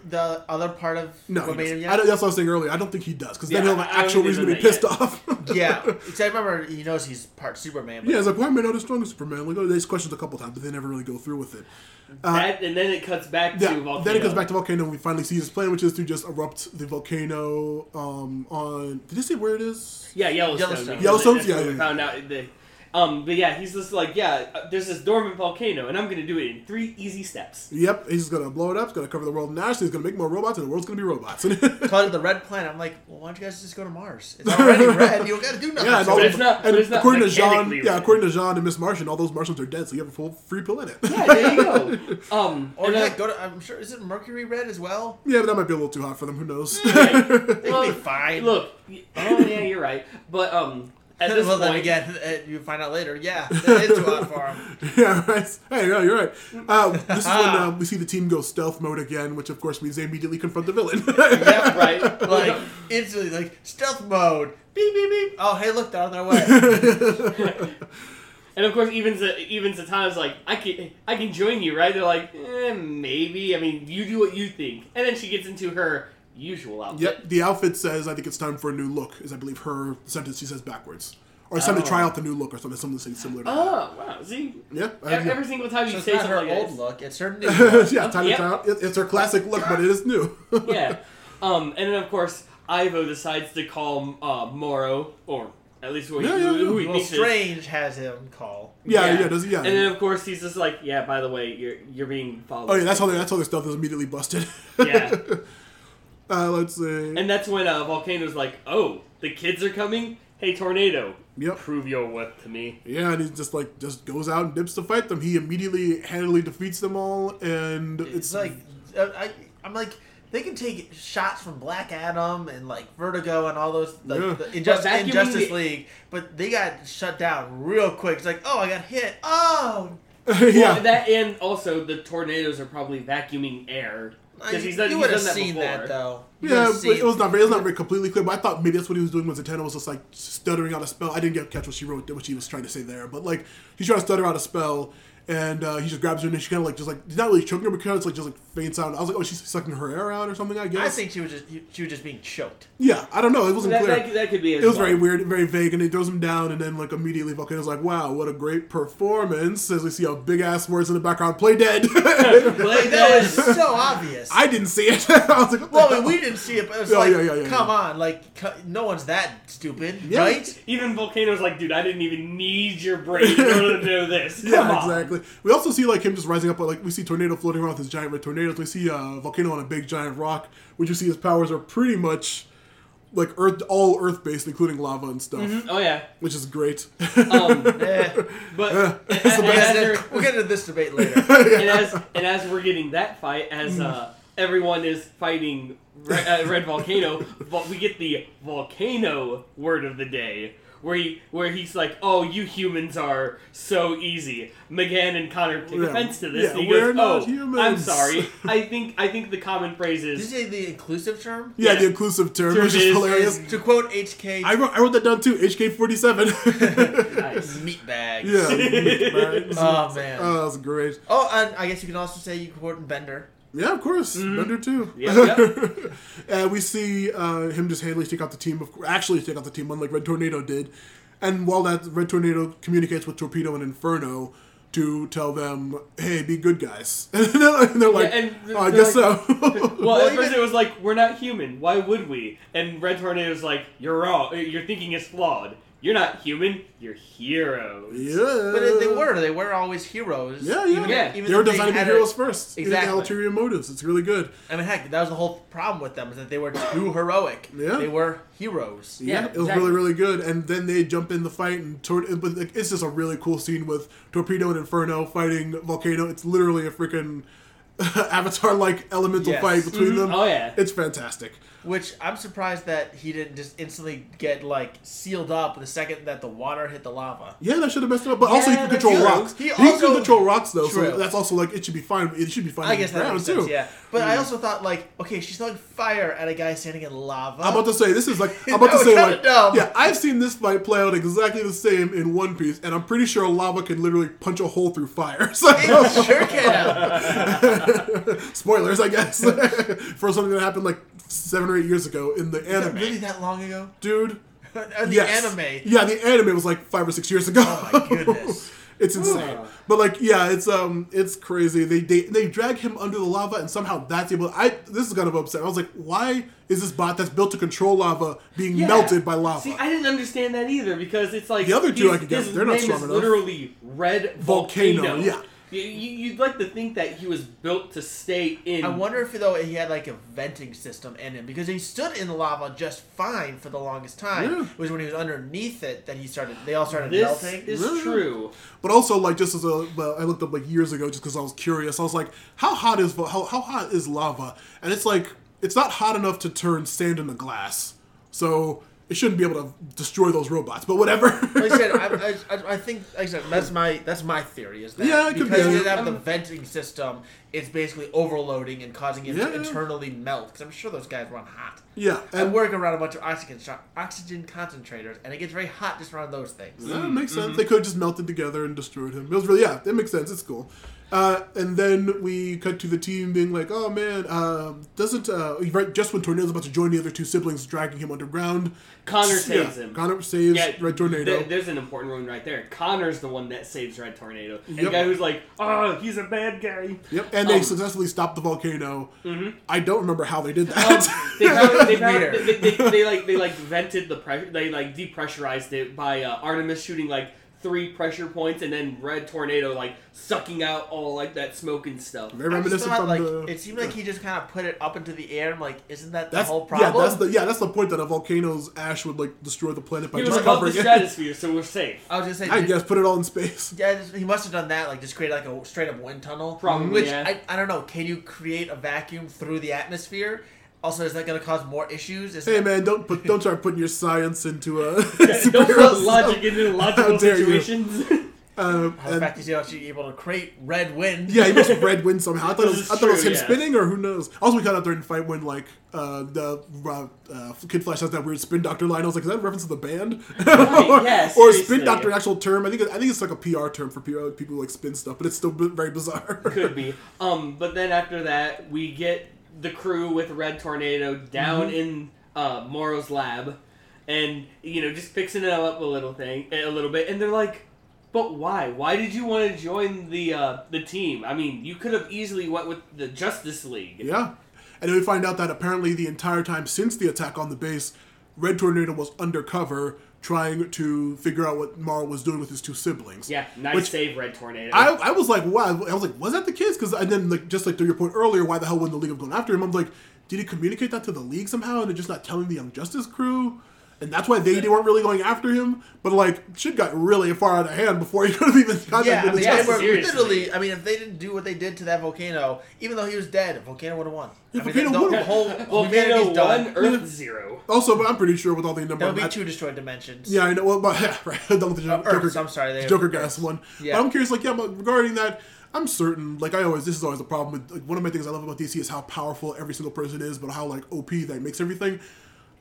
the other part of no, what he made him doesn't. I don't, that's what I was saying earlier. I don't think he does, because then Yeah, he'll have I- I actual reason to be pissed done off. yeah, because I remember he knows he's part Superman. But yeah, it's like, why am I not as strong as Superman? Like, oh, they just questions a couple times, but they never really go through with it. that, and then it cuts back to Volcano. then it goes back to volcano. and We finally see his plan, which is to just erupt the volcano um, on. Did you say where it is? Yeah, Yellowstone. Yellowstone. because Yellowstone's- that's yeah, where yeah, we yeah. found out the. Um, but yeah, he's just like, yeah, uh, there's this dormant volcano, and I'm gonna do it in three easy steps. Yep, he's gonna blow it up. He's gonna cover the world in ash. He's gonna make more robots, and the world's gonna be robots. called it the Red Planet. I'm like, well, why don't you guys just go to Mars? It's already red. You don't got to do nothing. yeah, and, to all But it. it's not- and but it's not according to Jean, mechanically yeah, according to Jean and Miss Martian, all those Martians are dead, so you have a full free planet. Yeah, there you go. Um, Or and, uh, yeah, go to. I'm sure. Is it Mercury red as well? yeah, but that might be a little too hot for them. Who knows? yeah, They well, be fine. Look, oh yeah, you're right. But um, at this well, then again, uh, you find out later. Yeah, it is too hot for him. yeah, right. Hey, yeah, you're right. Uh, this is when uh, we see the team go stealth mode again, which of course means they immediately confront the villain. Yep, right? Like instantly, like stealth mode. Beep beep beep. Oh, hey, look, they're on their way. And of course, even Z- even Zatanna's like, I can I can join you, right? They're like, eh, maybe. I mean, you do what you think. And then she gets into her usual outfit. Yep, the outfit says, I think it's time for a new look, is I believe her sentence she says backwards. Or it's time to try Oh. out the new look or something, something similar to that. Oh wow! See, Yeah, I- every, every single time you So it's say not something her like old this, look; it's her new. look. yeah, time Yep. to try out. It- It's her classic look, but it is new. yeah. Um, and then of course, Ivo decides to call uh, Morrow, or at least who, Yeah, he- yeah, who, who he. Well, thinks is- Strange has him call. yeah, yeah, does he? Yeah. And then of course he's just like, yeah. By the way, you're you're being followed. oh yeah, that's how they, that's how their stuff is immediately busted. Yeah. Uh, let's see. And that's when uh, Volcano's like, oh, the kids are coming. Hey, Tornado, Yep. prove your worth to me. Yeah, and he just like just goes out and dips to fight them. He immediately handily defeats them all, and it's, It's like uh, I, I'm like they can take shots from Black Adam and like Vertigo and all those like, Yeah. the Injust- But Injustice the- League, but they got shut down real quick. It's like, oh, I got hit. Oh, yeah. Well, that and also the tornadoes are probably vacuuming air because he's done, you he's would have done that seen before. that though. You Yeah, but it was not very, it was not very completely clear. But I thought maybe that's what he was doing. Was Zatanna was just like stuttering out a spell. I didn't get catch what she wrote, what she was trying to say there. But like he's trying to stutter out a spell, and uh, he just grabs her and she kind of like just like he's not really choking her, but kind of like just like faints out. I was like, oh, she's sucking her air out or something. I guess. I think she was just she was just being choked. Yeah, I don't know. It wasn't That, clear. that, that could be. As it was well. very weird, very vague, and he throws him down, and then like immediately Volcano's like, "Wow, what a great performance!" As we see a big ass words in the background, "Play dead." Play That dead. was so obvious. I didn't see it. I was like, what well, I hell? we didn't see it, but it's Yeah, like, yeah, yeah, yeah, come yeah. on, like, no one's that stupid, Yeah. right? Even Volcano's like, dude, I didn't even need your brain in order to know this. Come Yeah, on. exactly. We also see like him just rising up. Like we see Tornado floating around with his giant red tornadoes. We see a Volcano on a big giant rock, which you see his powers are pretty much like Earth, all Earth based, including lava and stuff, Oh yeah. which is great. Um, Eh. but Yeah. and, It's and We'll as get into- we'll get into this debate later. and as and as we're getting that fight, as uh, everyone is fighting Red, uh, Red Volcano, vo- we get the volcano word of the day, where he where he's like, "Oh, you humans are so easy." M'gann and Connor take Yeah. offense to this. Yeah, and he we're goes, not "Oh, I'm sorry. I think I think the common phrase is." Did you is." say the inclusive term? yeah, Yeah. the inclusive term, Term which is is- hilarious. To quote HK, I wrote, I wrote that down too. HK forty seven. Nice. meat bags. Yeah. oh, Oh man. Oh, that was great. oh, and I guess you can also say you quote Bender. Yeah, of course. Bender too. Yep, yep. and we see uh, him just handily take out the team. Of actually, take out the team, unlike Red Tornado did. And while that Red Tornado communicates with Torpedo and Inferno to tell them, "Hey, be good guys," and they're like, and oh, "I guess like- so." Well, Well, at first it was like, we're not human. Why would we? And Red Tornado's like, you're wrong. Your thinking is flawed. You're not human. You're heroes. yeah, But they- they were. They were always heroes. Yeah, yeah. Even, Yeah. Even They were designed to be had a- heroes first. Exactly. Exactly. ulterior motives. It's really good. I mean, heck, that was the whole problem with them is that they were too heroic. Yeah. They were heroes. Yeah, Yeah, it was really, really good. And then they jump in the fight, and tor- but like, it's just a really cool scene with Torpedo and Inferno fighting Volcano. It's literally a freaking Avatar-like elemental Yes. fight between mm-hmm. them. Oh, yeah. it's fantastic. Which I'm surprised that he didn't just instantly get like sealed up the second that the water hit the lava. Yeah, that should have messed it up. But also, he Yeah, can control true. rocks. He He, can also- control rocks though, True. so that's also like it should be fine. It should be fine. I guess that makes too. sense. Yeah, but I mm. also thought like, okay, she's throwing fire at a guy standing in lava. I'm about to say this is like I'm about to say like dumb. yeah I've seen this fight play out exactly the same in One Piece and I'm pretty sure lava can literally punch a hole through fire. So It sure can. spoilers I guess for something that happened like seven or eight years ago in the Is it anime. really that long ago? Dude, Uh, the yes. anime. Yeah, the anime was like five or six years ago. Oh my goodness. It's insane, but like, yeah, it's um, it's crazy. They they they drag him under the lava, and somehow that's able. I this is kind of upset. I was like, why is this bot that's built to control lava being Yeah. melted by lava? See, I didn't understand that either because it's like The other two I could get, his they're not strong enough. Literally red Volcano, volcano. yeah. You, you, you'd like to think that he was built to stay in. I wonder if though he had like a venting system in him because he stood in the lava just fine for the longest time. Yeah. It was when he was underneath it that he started. They all started melting. This melting. is Yeah. true. But also, like, just as a, well, I looked up like years ago, just because I was curious. I was like, how hot is how, how hot is lava? And it's like it's not hot enough to turn sand into glass, so it shouldn't be able to destroy those robots. But whatever. like I said, I, I, I think like I said that's my that's my theory is that Yeah, it could because be. you have the Um, venting system, it's basically overloading and causing him Yeah. to internally melt. Because I'm sure those guys run hot. yeah, I and work around a bunch of oxygen oxygen concentrators, and it gets very hot just around those things. Yeah, it makes sense. They could have just melted together and destroyed him. It was really, yeah, that makes sense. It's cool. Uh, and then we cut to the team being like, "Oh man, um, doesn't uh, right just when Tornado's about to join the other two siblings, dragging him underground." Connor Yeah, saves him. Connor saves Yeah, Red Tornado. there- there's an important one right there. Connor's the one that saves Red Tornado. And Yep. the guy who's like, oh, he's a bad guy. Yep, and they Um, successfully stopped the volcano. I don't remember how they did that. Um, they, probably, they, probably, they, they, they, like they like vented the pressure. They like depressurized it by uh, Artemis shooting like three pressure points, and then Red Tornado like sucking out all like that smoke and stuff. Very reminiscent thought, from like the. it seemed like he just kind of put it up into the air. I'm like, isn't that the that's whole yeah, that's the yeah, that's the point that a volcano's ash would like destroy the planet by He was just above the covering it. stratosphere, so we're safe. I was just saying. I did- guess put it all in space. Yeah, he must have done that. Like, just create like a straight up wind tunnel. Probably, Which yeah. I, I don't know. Can you create a vacuum through the atmosphere? Also, is that going to cause more issues? Is Hey man, don't put don't start putting your science into a. Don't put superhero logic into How logical dare you. situations. Um, The and- fact he's actually able to create red wind. yeah, he must have red wind somehow. I thought it was, I thought it was him yeah. spinning, or who knows. Also, we got out during the fight when like uh, the uh, uh, Kid Flash has that weird spin doctor line. I was like, is that a reference to the band? Right, yeah, or is seriously. spin doctor an actual term? I think it- I think it's like a PR term for PR, people who like spin stuff, but it's still b- very bizarre. Could be. Um, but then after that, we get the crew with Red Tornado down Mm-hmm. in uh, Morrow's lab, and you know just fixing it up a little thing, a little bit, and they're like, "But why? Why did you want to join the uh, the team? I mean, you could have easily went with the Justice League." Yeah. And then we find out that apparently the entire time since the attack on the base, Red Tornado was undercover trying to figure out what Morrow was doing with his two siblings. Yeah, nice Which- save, Red Tornado. I, I was like, wow. I was like, was that the kids? Because and then like just like to your point earlier, why the hell wouldn't the League have gone after him? I'm like, did he communicate that to the League somehow, and they're just not telling the Young Justice crew? And that's why they, they weren't really going after him. But like, shit got really far out of hand before he could have even contacted Yeah, I the mean, Yeah, they were literally. I mean, if they didn't do what they did to that volcano, even though he was dead, volcano would have won. Yeah, I mean, Volcano the, the would've- whole Volcano humanity's done. one, Earth zero. Also, but I'm pretty sure with all the number There of would be two destroyed dimensions. Yeah, I know. Well, but yeah, right. Done with the Uh, Joker, Earths, I'm sorry, they- Joker gas one. Yeah. But I'm curious, like, yeah, but regarding that, I'm certain. Like, I always, this is always the problem with like, one of my things I love about DC is how powerful every single person is, but how like OP that makes everything.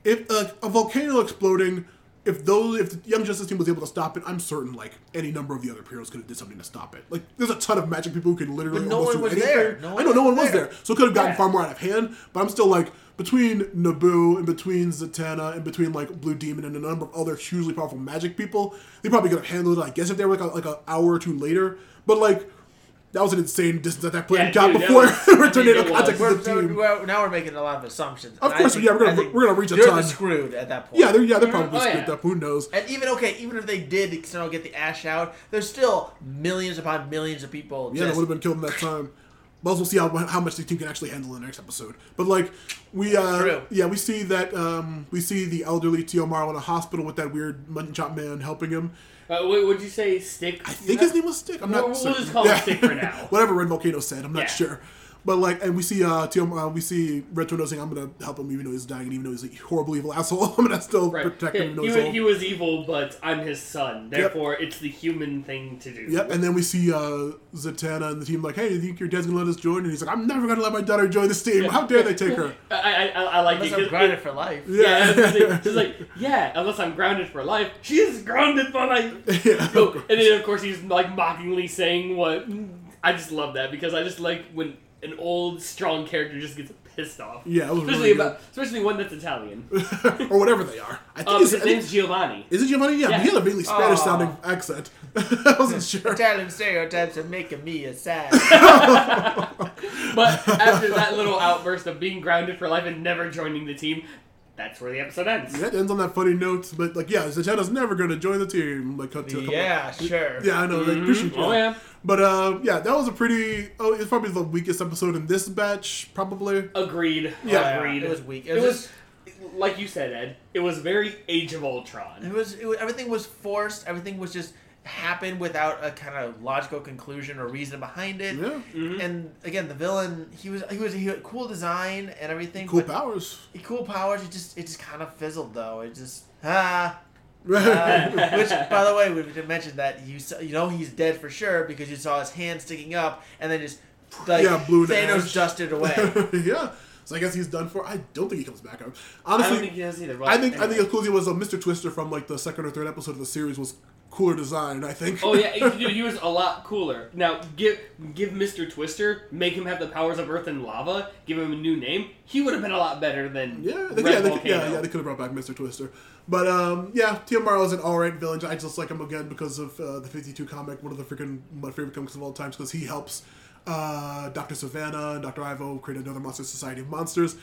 If uh, a volcano exploding, if those, if the Young Justice team was able to stop it, I'm certain like any number of the other heroes could have did something to stop it. Like, there's a ton of magic people who can literally But no almost one do was anything. there. No I know no one was there. there, so it could have gotten Yeah. far more out of hand. But I'm still like between Nabu and between Zatanna and between like Blue Demon and a number of other hugely powerful magic people, they probably could have handled it. I guess if they were like a, like an hour or two later, but like that was an insane distance that that plane Yeah, got dude, before was- I mean, Tornado it was. contacted We're, the team. we're- now we're making a lot of assumptions. Of course, think- yeah, we're gonna- we're gonna reach a time. they're ton. screwed at that point. Yeah, they're yeah they're probably Oh, screwed yeah. up. Who knows? And even okay, even if they did somehow get the ash out, there's still millions upon millions of people. Yeah, they just, would have been killed in that time. But we'll see how how much the team can actually handle in the next episode. But like we uh True. yeah we see that um we see the elderly Tio T.O. Morrow in a hospital with that weird mutton chop man helping him. Uh, what would you say, Stick? I think his name was Stick. I'm We'll- not. we'll certain. just call him Stick for now. Whatever Red Volcano said, I'm not sure. But like, and we see uh, Tiom, uh we see Retro Tornado saying, "I'm gonna help him even though he's dying, and even though he's a horrible evil asshole. I'm gonna still Right. protect him." Even though he, he's was, he was evil, but I'm his son. Therefore, it's the human thing to do. Yep, and then we see uh, Zatanna and the team like, "Hey, do you think your dad's gonna let us join?" And he's like, "I'm never gonna let my daughter join this team. How dare they take her?" I, I, I, I like Unless it. I'm 'cause grounded it- for life. Yeah, I was gonna say, Yeah. she's like, yeah, unless I'm grounded for life. She is grounded for life. Yeah, of course. and then of course he's like mockingly saying what. I just love that because I just like when an old strong character just gets pissed off. Yeah, it was especially really about especially one that's Italian. or whatever they are. I think Um, it's, his I think- name's Giovanni. is it Giovanni? Yeah, Yeah. he had a vaguely Spanish sounding accent. I wasn't sure. Italian stereotypes are making me a sad. But after that little outburst of being grounded for life and never joining the team, that's where the episode ends. Yeah, it ends on that funny note, but like, yeah, Zatanna's never gonna join the team. Like, cut to a couple- yeah, sure. Yeah, I know. Like, appreciate Oh yeah. But uh, yeah, that was a pretty. Oh, it's probably the weakest episode in this batch, probably. Agreed. Yeah. Agreed. It was weak. It, was, like you said, Ed. It was very Age of Ultron. It was, it was everything was forced. Everything was just happened without a kind of logical conclusion or reason behind it. Yeah, Mhm. And again, the villain, he was he was he had cool design and everything. cool powers. he- cool powers. It just it just kind of fizzled though. It just ah. Uh, which, by the way, we did mention that you saw, you know he's dead for sure because you saw his hand sticking up and then just like Yeah, blew to Thanos ash. dusted away. yeah. So I guess he's done for. I don't think he comes back. I don't Honestly, think he does either. I think I think as cool as he was, uh, Mr. Twister from like the second or third episode of the series was cooler design. I think. Oh yeah, dude, he was a lot cooler. Now give give Mr. Twister, make him have the powers of earth and lava, give him a new name. He would have been a lot better than Yeah, they, yeah, they, yeah, yeah, they could have brought back Mr. Twister. But um, yeah, T.O. Morrow is an alright villain. I just like him again because of uh, the 52 comic, one of the freaking my favorite comics of all time, because he helps uh, Dr. Sivana and Dr. Ivo create another Monster Society of Monsters.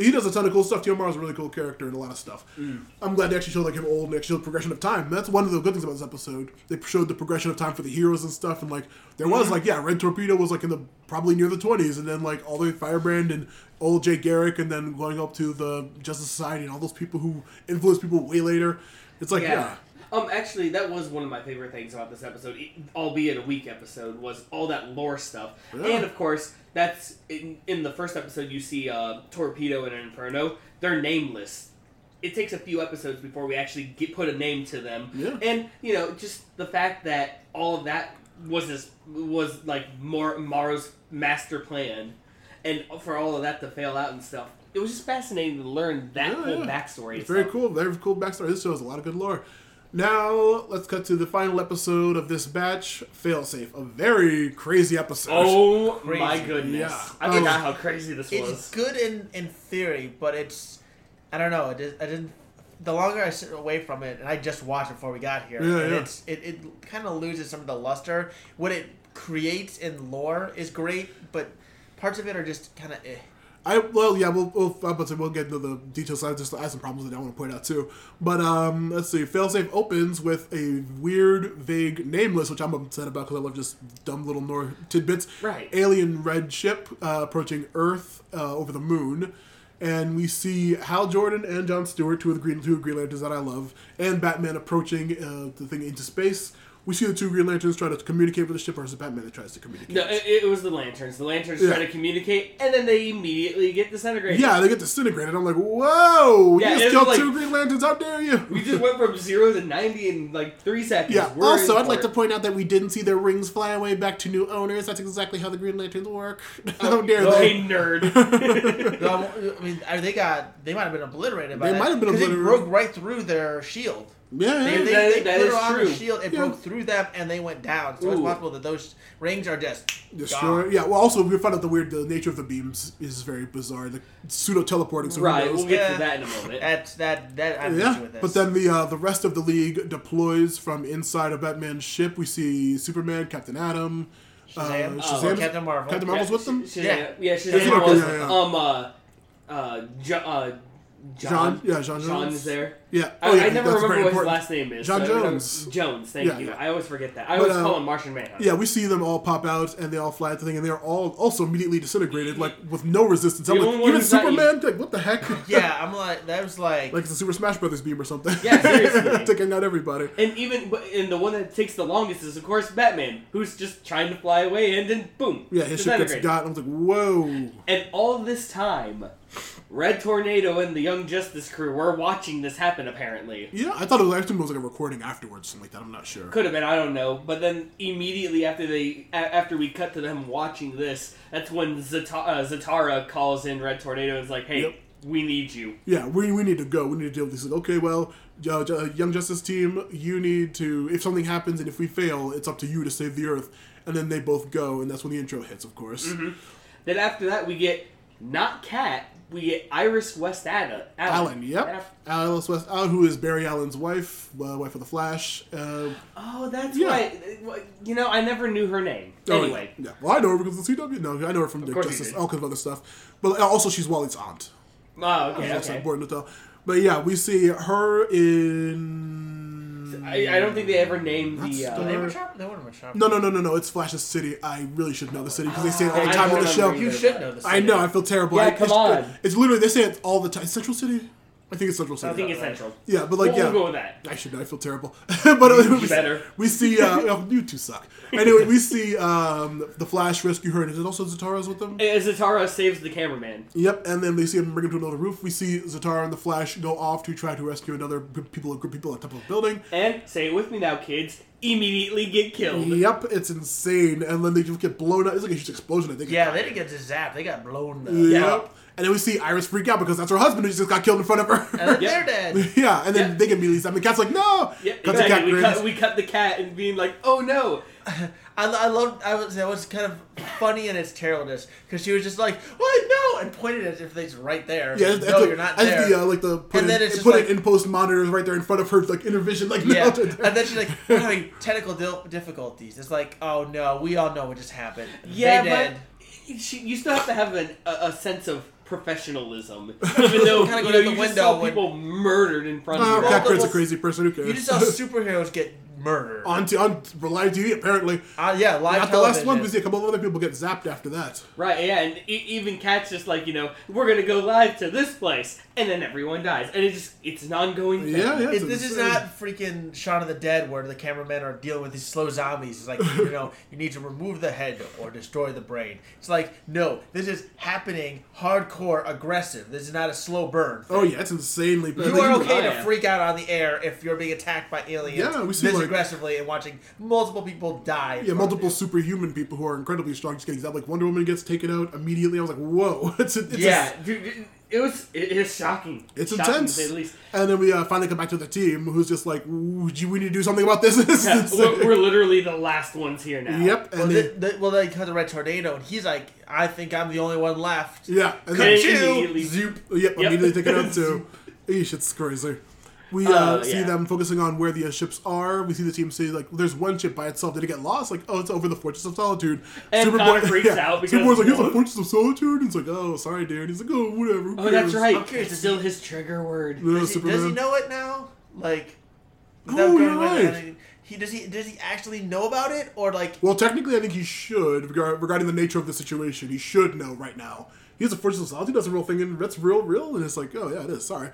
He does a ton of cool stuff. T.O. Morrow's a really cool character and a lot of stuff. Mm. I'm glad they actually showed like him old and actually showed progression of time. That's one of the good things about this episode. They showed the progression of time for the heroes and stuff, and like there was Mm-hmm. like yeah, Red Torpedo was like in the probably near the 20s, and then like all the way Firebrand and old Jay Garrick, and then going up to the Justice Society and all those people who influenced people way later. It's like yeah, Um, actually, that was one of my favorite things about this episode, albeit a weak episode, was all that lore stuff. Yeah. And of course, that's in, in the first episode. You see uh, Torpedo and Inferno. They're nameless. it takes a few episodes before we actually get put a name to them. Yeah. And you know, just the fact that all of that was this was like more Morrow's master plan, and for all of that to fail out and stuff, it was just fascinating to learn that Yeah, whole yeah. backstory. It's very stuff. cool. Very cool backstory. This show has a lot of good lore. Now let's cut to the final episode of this batch. Failsafe, a very crazy episode. Oh Crazy. my goodness! Yeah. I Oh. forgot how crazy this It's was. It's good in in theory, but it's I don't know. It did, I didn't. The longer I sit away from it, and I just watched it before we got here, Yeah, and yeah. it's it, it kind of loses some of the luster. What it creates in lore is great, but parts of it are just kind of eh. I well, yeah, we'll we'll, I'm about to, we'll get into the details. I just I have some problems that I want to point out too. But um, let's see. Failsafe opens with a weird, vague, nameless, which I'm upset about because I love just dumb little Nor tidbits. Right. Alien red ship uh, approaching Earth uh, over the moon. And we see Hal Jordan and John Stewart, two of the Green two of Green Lanterns that I love, and Batman approaching uh, the thing into space. We see the two Green Lanterns try to communicate with the ship, or is it Batman that tries to communicate? No, it, it was the lanterns. The lanterns Yeah. try to communicate, and then they immediately get disintegrated. Yeah, they get disintegrated. I'm like, whoa! Yeah, you just killed like- two Green Lanterns. How dare you? We just went from zero to ninety in like three seconds. yeah. We're Also, I'd like to point out that we didn't see their rings fly away back to new owners. That's exactly how the Green Lanterns work. Oh, how dare Okay, they? nerd. No, I mean, they got they might have been obliterated by They that, might have been 'cause obliterated. It broke right through their shield. Yeah, They, yeah. they, That- they that put is it on true. the shield. It Yeah. broke through them, and they went down. So it's possible that those rings are just Destroy. gone. Yeah. Well, also we found out the weird the nature of the beams is very bizarre. The pseudo teleporting. So right, we'll get Yeah. to that in a moment. That's that that I'm Yeah, yeah, with this. but then the uh, the rest of the league deploys from inside of Batman's ship. We see Superman, Captain Atom, Shazam, uh, oh, Shazam, Captain Marvel. Captain Marvel's Yeah, with them. Shazam, Yeah. yeah, Yeah, Shazam okay, was yeah, yeah. um uh uh John uh, John, John, yeah, John J'onn J'onzz. is there. Yeah. Oh, yeah, I never remember very what his last name is. John so I don't know- Jones. Jones. Thank Yeah, you. yeah. I always forget that. I But, always uh, call him Martian Manhunter. Yeah, we see them all pop out and they all fly at the thing, and they're all also immediately disintegrated, like with no resistance. I'm like, only one even Superman, like, what the heck? yeah, I'm like that was like, like it's a Super Smash Brothers beam or something. Yeah, seriously. taking out everybody. And even and the one that takes the longest is of course Batman, who's just trying to fly away and then boom. Yeah, his ship gets disintegrated. got. I was like, whoa. And all this time, Red Tornado and the Young Justice crew were watching this happen. Apparently, Yeah, I thought it was actually it was like a recording afterwards, something like that. I'm not sure. could have been I don't know. But then immediately after they a- after we cut to them watching this, that's when Zata- uh, Zatara calls in Red Tornado and is like, "Hey, Yep. we need you." Yeah, we, we need to go. We need to deal with this. Like, okay, well, uh, Young Justice team, you need to. If something happens and if we fail, it's up to you to save the Earth. And then they both go, and that's when the intro hits, of course. Mm-hmm. Then after that, we get not Cat, we get Iris West Ada, Allen, yep. Alice West, Allen, who is Barry Allen's wife, uh, wife of the Flash. Uh, Oh, that's Yeah. right. You know, I never knew her name. oh, Anyway, yeah. Well, I know her because of the CW. No, I know her from the Justice, all kinds of other stuff. But also, she's Wally's aunt. oh, okay, That's okay. important to tell. But yeah, we see her in. I, I don't think they ever named the. That's Uh, they were sharp. They weren't much. No, no, no, no, no. It's Flash's city. I really should know the city because they say it all the I time on don't the show. remember You should know this. I know. I feel terrible. Yeah, I, come it's, on. It's literally they say it all the time. Central City. I think it's Central City. I think it's Central. yeah, but like We'll, yeah. we'll go with that. I should. know. I feel terrible. but uh, we, better. we see. Uh, oh, you two suck. Anyway, we see um, the Flash rescue her, and is it also Zatara's with them? Uh, Zatara saves the cameraman. Yep, and then they see him bring him to another roof. We see Zatara and the Flash go off to try to rescue another group people, a group of people on top of a building. And, say it with me now, kids, immediately get killed. Yep, it's insane, and then they just get blown up. It's like a huge explosion. I think. Yeah, they didn't get zapped. They got blown. Up. Yep. And then we see Iris freak out because that's her husband who just got killed in front of her. And then Yep. they're dead. yeah, and then Yeah. they get immediately zapped. The cat's like, no! Yeah, Cut the cat. We grins. cut, we cut the cat and being like, oh no. I, I loved. I was. That was kind of funny in its terribleness because she was just like, "What? No!" and pointed as if they's right there. Yeah, no, it's like, you're not as there. the uh, like the put, And in, then it's just put like- it in post monitors right there in front of her like inner vision like yeah, melted. and then she's like, "We're having technical dil- difficulties." It's like, "Oh no, we all know what just happened." Yeah, they but dead. she, you still have to have an, a, a sense of professionalism, even though Kinda you, know, you just saw when- people murdered in front of you. Well, Cat a crazy person. Who cares? you just saw superheroes get murdered. on t- on live TV apparently. Uh, yeah, live Not the last one. We see a couple of other people get zapped after that. Right, yeah, and e- even Cat's just like, you know, we're gonna go live to this place, and then everyone dies. And it's just, it's an ongoing thing. Yeah, yeah. It, this is not freaking Shaun of the Dead where the cameramen are dealing with these slow zombies. It's like, you know, you need to remove the head or destroy the brain. It's like, no, this is happening hardcore aggressive. This is not a slow burn. Oh yeah, it's insanely. You are okay Oh, to yeah. freak out on the air if you're being attacked by aliens Yeah, we see, like- aggressively and watching multiple people die. Yeah, multiple of superhuman people who are incredibly strong just getting zapped. Like Wonder Woman gets taken out immediately. I was like, whoa! It's, it's Yeah, dude, it- it was, it is shocking. It's shocking intense. To say the least. And then we uh, finally come back to the team, who's just like, "Ooh, "We need to do something about this." Yeah, we're, we're literally the last ones here now. Yep, Well, and the, then, well, they cut the red tornado, and he's like, "I think I'm the only one left." yeah, and And then immediately- zoop, yep, Yep. immediately taken out too. Eesh, it's crazy. We uh, Uh, see yeah. them focusing on where the uh, ships are. We see the team say like, "There's one ship by itself. Did it get lost?" Like, "Oh, it's over the Fortress of Solitude." And Connor freaks out because- Superboy's like, "Here's the Fortress of Solitude." And It's like, "Oh, sorry, dude." He's like, "Oh, whatever." who Oh, that's right. I'm It's still his trigger word. No, Does he, does he know it now? Like, Oh, you're right. he does he does he actually know about it or like? Well, technically, I think he should regar- regarding the nature of the situation. He should know right now. He's a Fortress of Solitude. That's a real thing, and that's real, real. And it's like, oh yeah, it is. Sorry.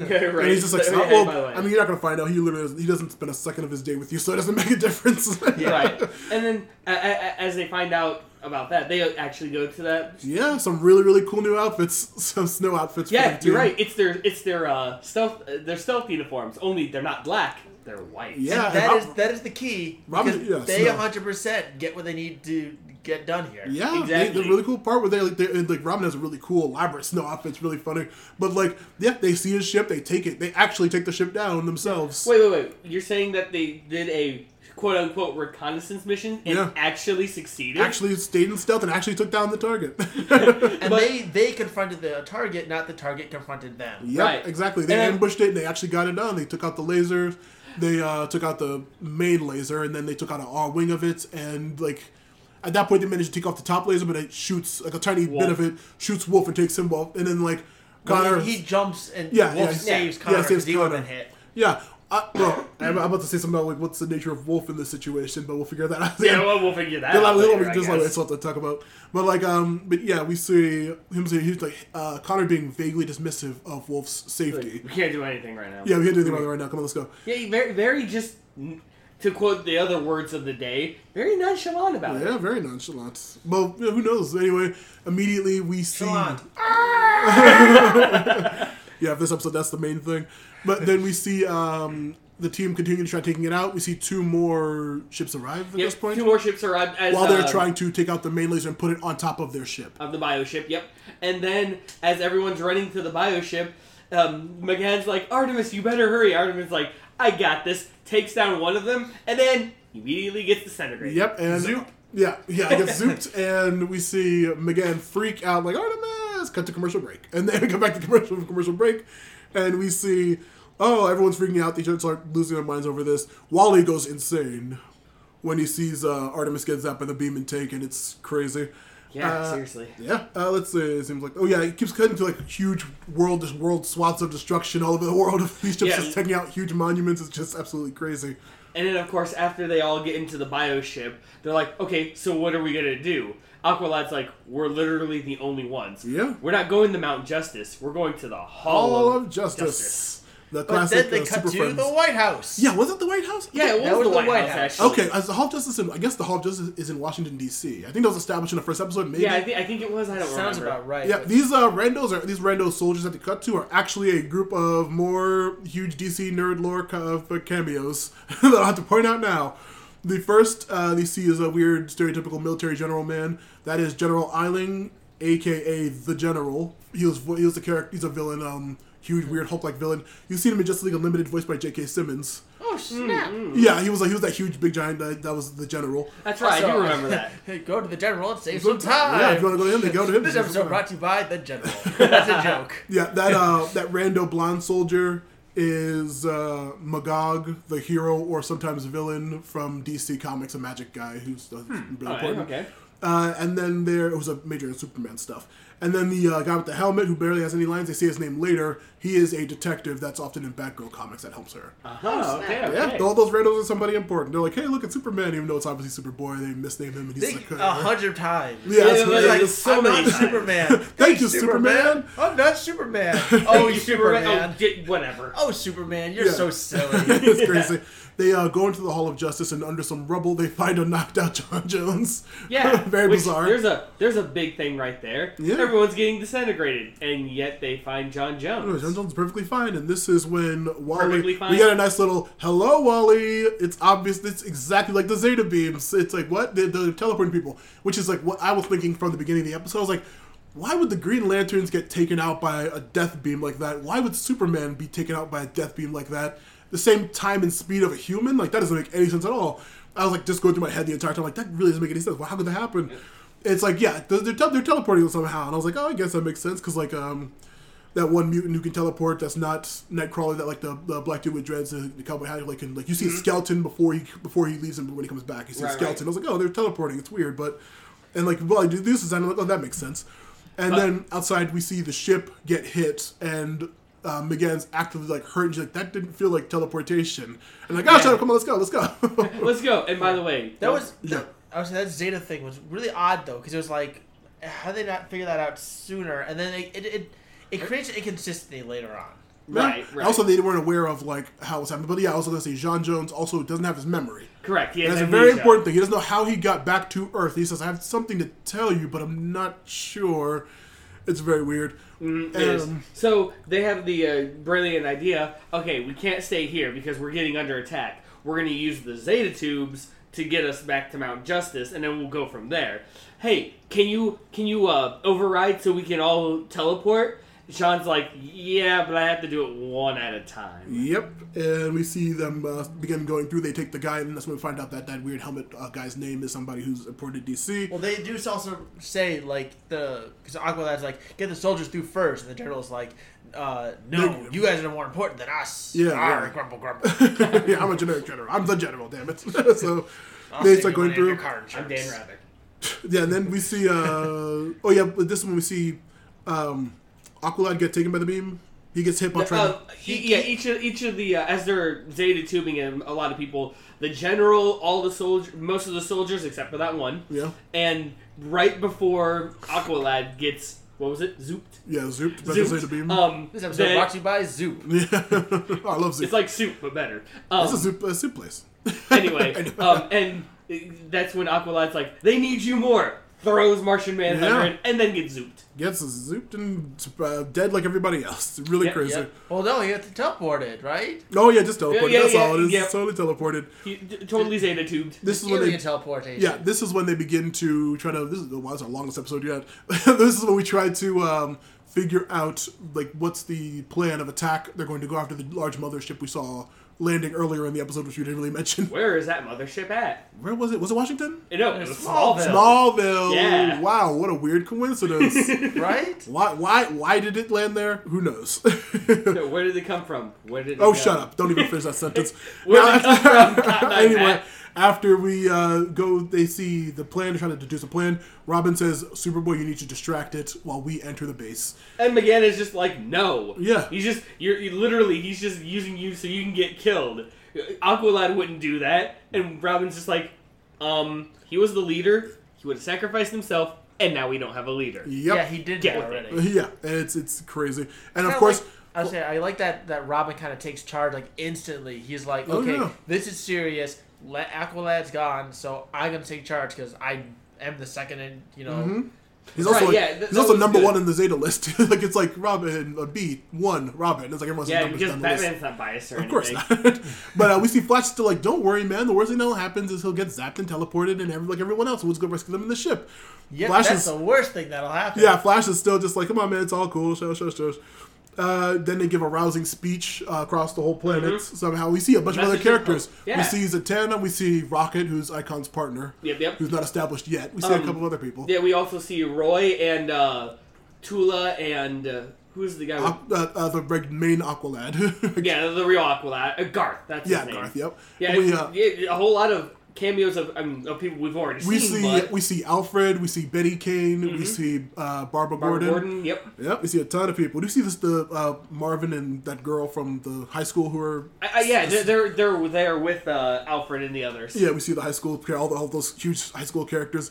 Okay, right. And he's just like, So- stop. hey, well, by the way. I mean, you're not gonna find out. He literally doesn't, he doesn't spend a second of his day with you, so it doesn't make a difference. yeah right. And then a- a- a- as they find out about that, they actually go to that. yeah, some really really cool new outfits, some snow outfits. Yeah, the you're right. It's their it's their uh, stealth uh, their stealth uniforms. Only they're not black. They're white. Yeah, And that and is Rob- that is the key Robin- because yeah, they 100 percent get what they need to get done here. Yeah, they, Exactly. the really cool part where they like, they, and, like Robin has a really cool elaborate snow outfit. It's really funny. But like, yeah, they see his ship, they take it, they actually take the ship down themselves. Wait, wait, wait. You're saying that they did a quote unquote reconnaissance mission and Yeah. actually succeeded? Actually stayed in stealth and actually took down the target. And But- they they confronted the target, not the target confronted them. Yep, Right. exactly. They And ambushed it and they actually got it done. They took out the lasers. They uh, took out the main laser and then they took out an R wing of it. And like at that point, they managed to take off the top laser, but it shoots like a tiny bit of it shoots Wolf and takes him off. And then like When Connor, he jumps and Yeah, Wolf yeah, saves yeah, Connor saves because he Connor. hit. yeah. Uh, well, I'm about to say something about like what's the nature of Wolf in this situation, but we'll figure that out. yeah, well, we'll figure that Yeah, out. like, later, like, I just like guess. it's something to talk about. But like, um, but yeah, we see him say he's like uh, Connor being vaguely dismissive of Wolf's safety. we can't do anything right now. Yeah, we can't do anything right now. Come on, let's go. Yeah, very, very just to quote the other words of the day, very nonchalant about it. Yeah, very nonchalant. Well, who knows? Anyway, immediately we see. Yeah, this episode that's the main thing. But then we see um, the team continue to try taking it out. We see two more ships arrive at Yep, this point two more ships arrive as while they're uh, trying to take out the main laser and put it on top of their ship. of the bioship. Yep. And then as everyone's running to the bioship, um, M'gann's like, Artemis, you better hurry. Artemis like, I got this. Takes down one of them, and then immediately gets disintegrated. Yep, and Zoop. yeah, yeah, it gets zooped, and we see M'gann freak out like Artemis. Cut to commercial break, and then we come back to commercial commercial break, and we see oh everyone's freaking out. They start losing their minds over this. Wally goes insane when he sees uh, Artemis gets up by the beam and taken. It's crazy. Yeah, Uh, seriously. Yeah, uh, let's say it seems like oh yeah, it keeps cutting to like huge world just world swaths of destruction all over the world. These ships Yeah. just taking out huge monuments. It's just absolutely crazy. And then, of course, after they all get into the bioship, they're like, okay, so what are we going to do? Aqualad's like, we're literally the only ones. Yeah. We're not going to Mount Justice. We're going to the Hall, Hall of Justice. The But classic then they uh, cut Super to Friends. the White House. Yeah, was it the White House? Yeah, it was, That was the the White, White House, House. actually. Okay, as the Hall of Justice, in, I guess the Hall of Justice is in Washington D.C. I think that was established in the first episode. Maybe. Yeah, I think, I think it was. I don't Sounds remember. about right. Yeah, but- these uh, randos are these rando soldiers that they cut to are actually a group of more huge DC nerd lore ca- of uh, cameos that I have to point out now. The first uh, they see is a weird stereotypical military general man. That is General Eiling, aka the General. He was he was the character. He's a villain. Um, huge weird Hulk like villain. You've seen him in Justice League Unlimited, voiced by J.K. Simmons. Oh snap! Yeah, he was like he was that huge big giant that, that was the General. That's right. I do remember that. Hey, go to the general and save some time. Yeah, if you want to go to him, they go to him. This episode brought to you by the general. That's a joke. Yeah, that uh, that rando blonde soldier is uh, Magog, the hero or sometimes villain from DC Comics, a magic guy who's uh, really Oh, yeah, important. okay. Uh, and then there it was a major in Superman stuff. And then the uh, guy with the helmet, who barely has any lines, they say his name later. He is a detective that's often in Batgirl comics that helps her. Oh, okay, okay. Yeah, all those randos are somebody important. They're like, hey, look at Superman, even though it's obviously Superboy. They misnamed him, and he's They- like, a hundred times. Yeah, Yeah, it's like, so I'm many not times. Superman. Thank you, Superman. I'm not Superman. Oh, Oh, you Superman. Superman. Oh, whatever. Oh, Superman, you're Yeah. so silly. it's crazy. They uh, go into the Hall of Justice, and under some rubble, they find a knocked out J'onn J'onzz. Yeah, very which- bizarre. There's a there's a big thing right there. Yeah. Everyone's getting disintegrated, and yet they find John Oh, Jones. J'onn J'onzz is perfectly fine, and this is when Wally. We get a nice little "Hello, Wally." It's obvious. It's exactly like the Zeta beams. It's like what the, the teleporting people, which is like what I was thinking from the beginning of the episode. I was like, why would the Green Lanterns get taken out by a death beam like that? Why would Superman be taken out by a death beam like that? The same time and speed of a human? Like that doesn't make any sense at all. I was like just going through my head the entire time. Like that really doesn't make any sense. Well, how could that happen? It's like yeah, they're, they're, they're teleporting somehow, and I was like, oh, I guess that makes sense because like um that one mutant who can teleport that's not Nightcrawler that like the, the black dude with dreads the, the cowboy hat like can like you see a skeleton before he before he leaves and when he comes back you see a skeleton right. I was like oh they're teleporting it's weird but and like well I do this design I'm like oh that makes sense and But- then outside we see the ship get hit and uh, M'gann's actively like hurt and she's like that didn't feel like teleportation and like oh Yeah. shut up come on let's go let's go Let's go. And by the way, That was Yeah. that, I was that Zeta thing was really odd though because it was like how did they not figure that out sooner and then it it, it, it creates an inconsistency later on. right, right. also they weren't aware of like how it's happening but yeah I was gonna say J'onn J'onzz also doesn't have his memory correct. Yeah, That's a very amnesia. important thing. He doesn't know how he got back to Earth. He says, "I have something to tell you, but I'm not sure." It's very weird. Mm, it. Um, So they have the uh, brilliant idea. Okay, we can't stay here because we're getting under attack. We're going to use the Zeta tubes to get us back to Mount Justice, and then we'll go from there. Hey, can you can you uh, override so we can all teleport? Sean's like, yeah, but I have to do it one at a time. Yep, and we see them uh, begin going through. They take the guy, and that's when we find out that that weird helmet uh, guy's name is somebody who's important to DC. Well, they do also say like the because Aqualad's like get the soldiers through first, and the general's like, uh, no, Negative. you guys are more important than us. Yeah, Arr, yeah. grumble, grumble. yeah, I'm a generic general. I'm the general. Damn it. so I'll they start going money on your through. car I'm Dan insurance. Rabbit. Yeah, and then we see. Uh, oh yeah, but this one we see um, Aqualad get taken by the beam. He gets hit by trying. Uh, e- yeah, each of each of the uh, as they're zeta tubing him, a lot of people, the general, all the soldier, most of the soldiers except for that one, yeah, and right before Aqualad gets what was it, zooped, yeah, zooped. That's the zooped. beam. Um, This episode they- brought to you by Zoop. yeah, I love zoop. it's like soup but better. It's a Um, soup, a soup place. anyway, I um, and that's when Aqualad's like, they need you more. Throws Martian Manhunter Yeah. in, and then gets zooped. Gets zooped and uh, dead like everybody else. It's really Yep, crazy. yep. Well, no, you have to teleport it, right? Oh yeah, just teleported. Yeah, yeah, That's all it is. yeah. Totally teleported. He d- totally zeta tubed. This is when they. teleportation. Yeah, this is when they begin to try to. This is well, this is our longest episode yet. this is when we try to um, figure out like what's the plan of attack. They're going to go after the large mothership we saw landing earlier in the episode, which we didn't really mention. Where is that mothership at? Where was it? Was it Washington? Eh, no, it It's was Smallville. Smallville. Smallville. Yeah. Wow, what a weird coincidence. Right? why? Why? Why did it land there? Who knows? So where did it come from? Where did it Oh, go? shut up! Don't even finish that sentence. Where Now, did it come from? Cotton anyway, Matt? After we uh, go, they see the plan, trying to deduce a plan. Robin says, "Superboy, you need to distract it while we enter the base." And M'gann is just like, no. Yeah. He's just, you're you literally, he's just using you so you can get killed. Aqualad wouldn't do that. And Robin's just like, um, he was the leader. He would have sacrificed himself, and now we don't have a leader. Yep. Yeah, he did Get that with it. already. Yeah, and it's it's crazy, and of Kinda course, like- I was saying, I like that that Robin kind of takes charge like instantly. He's like, Oh, okay, yeah. this is serious. Let Aqualad's gone, so I'm gonna take charge because I am the second in. You know, Mm-hmm. he's Right, also yeah, th- he's also number good. one in the Zeta list. like it's like Robin a B one Robin. It's like everyone's Yeah, numbers because down the list. Batman's not biased or Of anything. course not. but uh, we see Flash still like, don't worry, man. The worst thing that'll happen is he'll get zapped and teleported, and every, like everyone else, we'll just go rescue them in the ship. yeah, Flash that's is the worst thing that'll happen. yeah, Flash is still just like, come on, man, it's all cool. Shush, shush, shush. Uh, then they give a rousing speech uh, across the whole planet. Somehow we see a bunch of other Message of characters. Yeah. We see Zatanna, we see Rocket, who's Icon's partner, Yep, yep. who's not established yet. We see a Um, couple other people. Yeah, we also see Roy and uh, Tula and uh, who's the guy? With, Aqu- uh, uh, the main Aqualad. yeah, the real Aqualad. Uh, Garth. That's yeah, his name. Garth. Yep. Yeah, we, yeah, a whole lot of cameos of I mean, of people we've already We seen. see but we see Alfred, we see Bette Kane, we Mhm. see uh, Barbara, Barbara Gordon. Gordon. Yep. Yep, we see a ton of people. Do you see this the uh, Marvin and that girl from the high school who are I, I, yeah, they're, they're they're there with uh, Alfred and the others. Yeah, we see the high school, all, the, all those huge high school characters,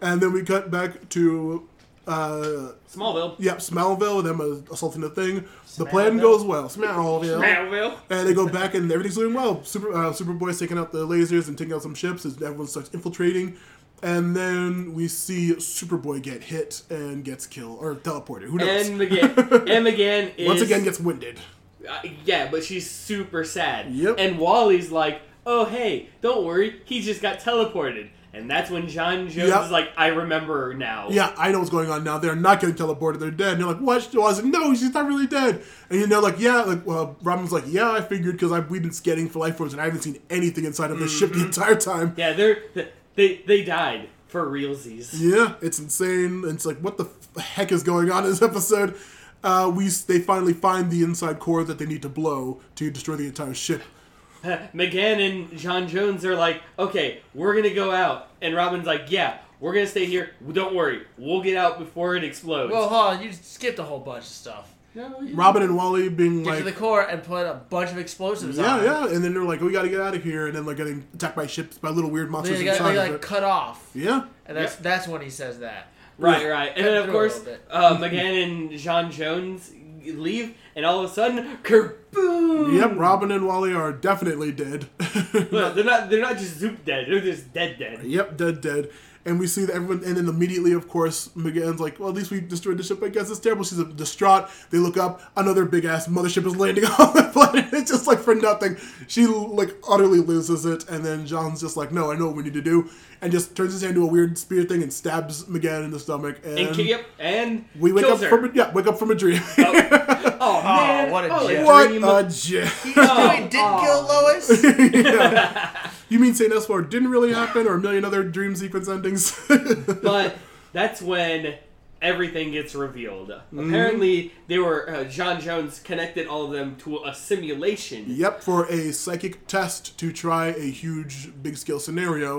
and then we cut back to, uh, Smallville. yep, Smallville, them assaulting the thing. The plan goes well, Smallville, Smallville. and they go back and everything's doing well. Super uh, Superboy's taking out the lasers and taking out some ships as everyone starts infiltrating, and then we see Superboy get hit and gets killed or teleported. Who knows? And again, and M'gann is Once again, gets winded. Uh, yeah, but she's super sad. Yep. And Wally's like, "Oh hey, don't worry, he just got teleported." And that's when J'onn J'onzz Yep. is like, "I remember now." Yeah, I know what's going on now. They're not getting teleported. They're dead. And you're like, what? I was like, no, she's not really dead. And you know, like, yeah, like, well, Robin's like, yeah, I figured because we've been scanning for life forms and I haven't seen anything inside of this ship the entire time. Yeah, they're they they died for realsies. Yeah, it's insane. It's like, what the f- heck is going on in this episode? Uh, we they finally find the inside core that they need to blow to destroy the entire ship. M'gann and J'onn J'onzz are like, "Okay, we're gonna go out," and Robin's like, "Yeah, we're gonna stay here. Don't worry, we'll get out before it explodes." Well, hold on, you skipped a whole bunch of stuff. no, Robin and Wally being Get like, to the core and put a bunch of explosives yeah, on. it. yeah, and then they're like, we got to get out of here, and then they're getting attacked by ships by little weird monsters They got, inside they of got it. cut off, Yeah, and that's that's when he says that. Right, right. And then, of course, uh, M'gann and J'onn J'onzz leave, and all of a sudden, kerboom! Yep, Robin and Wally are definitely dead. Look, they're not. They're not just zoop dead. They're just dead, dead. yep, dead, dead. And we see that everyone, and then immediately, of course, M'gann's like, well, at least we destroyed the ship. I guess it's terrible. She's distraught. They look up, another big ass mothership is landing on the planet. It's just like for nothing. She like utterly loses it, and then J'onn's just like, no, I know what we need to do, and just turns his hand into a weird spear thing and stabs M'gann in the stomach. And, And, yep, and we wake kills up her. from a, yeah, wake up from a dream. Oh, oh, oh man! what a oh, gem. what a gem. Oh, Wait, didn't oh. kill Lois? You mean Saint S4 didn't really happen, or a million other dream sequence endings? But that's when everything gets revealed. Mm-hmm. Apparently, they were uh, J'onn J'onzz connected all of them to a simulation, Yep, for a psychic test to try a huge, big scale scenario.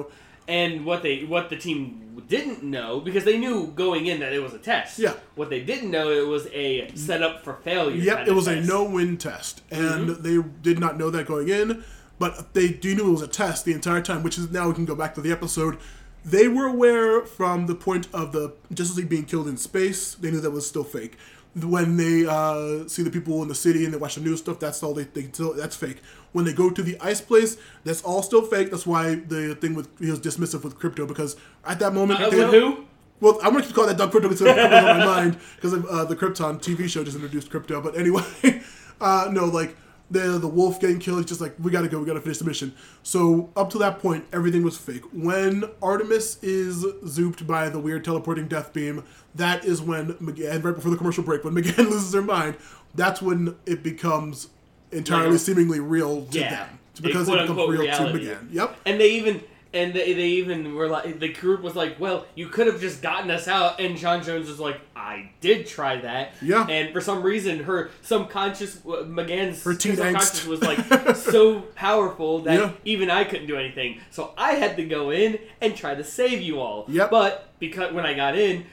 and what they what the team didn't know because they knew going in that it was a test. Yeah. What they didn't know it was a setup for failure. Yep, kind it was a no win test. And Mm-hmm. they did not know that going in, but they do knew it was a test the entire time, which is now we can go back to the episode. They were aware from the point of the Justice League being killed in space, they knew that was still fake. When they uh, see the people in the city and they watch the news stuff, that's all they think. That's fake. When they go to the ice place, that's all still fake. That's why the thing with he was dismissive with Krypto because at that moment, Uh, they- who? well, I'm going to call that Doug Krypto because it's on my mind because uh, the Krypton TV show just introduced Krypto. But anyway, uh, no, like the the wolf getting killed. It's just like we got to go. We got to finish the mission. So up to that point, everything was fake. When Artemis is zooped by the weird teleporting death beam, that is when M'gann, right before the commercial break, when M'gann loses her mind, that's when it becomes entirely Like- seemingly real to Yeah. them A because it becomes real reality. to M'gann. Yep. And they even and they, they even were like the group was like, well, you could have just gotten us out. And J'onn J'onzz was like, I did try that. Yeah. And for some reason, her subconscious uh, M'gann's Her teen subconscious angst. was like so powerful that Yeah. even I couldn't do anything. So I had to go in and try to save you all. Yep. But because when I got in.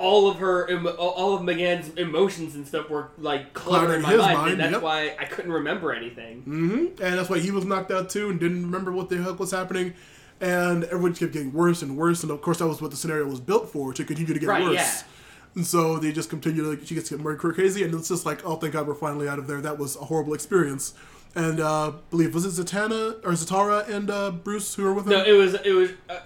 All of her, all of M'gann's emotions and stuff were like cluttered in my his mind, mind, and that's yep. why I couldn't remember anything. hmm And that's why he was knocked out too and didn't remember what the heck was happening. And everyone kept getting worse and worse. And of course, that was what the scenario was built for to continue to get Right, worse. yeah. And so they just continue to, like, she gets to get more crazy. And it's just like, oh, thank God we're finally out of there. That was a horrible experience. And uh, I believe, was it Zatanna or Zatara and uh, Bruce who were with him? No, it was it was. Uh,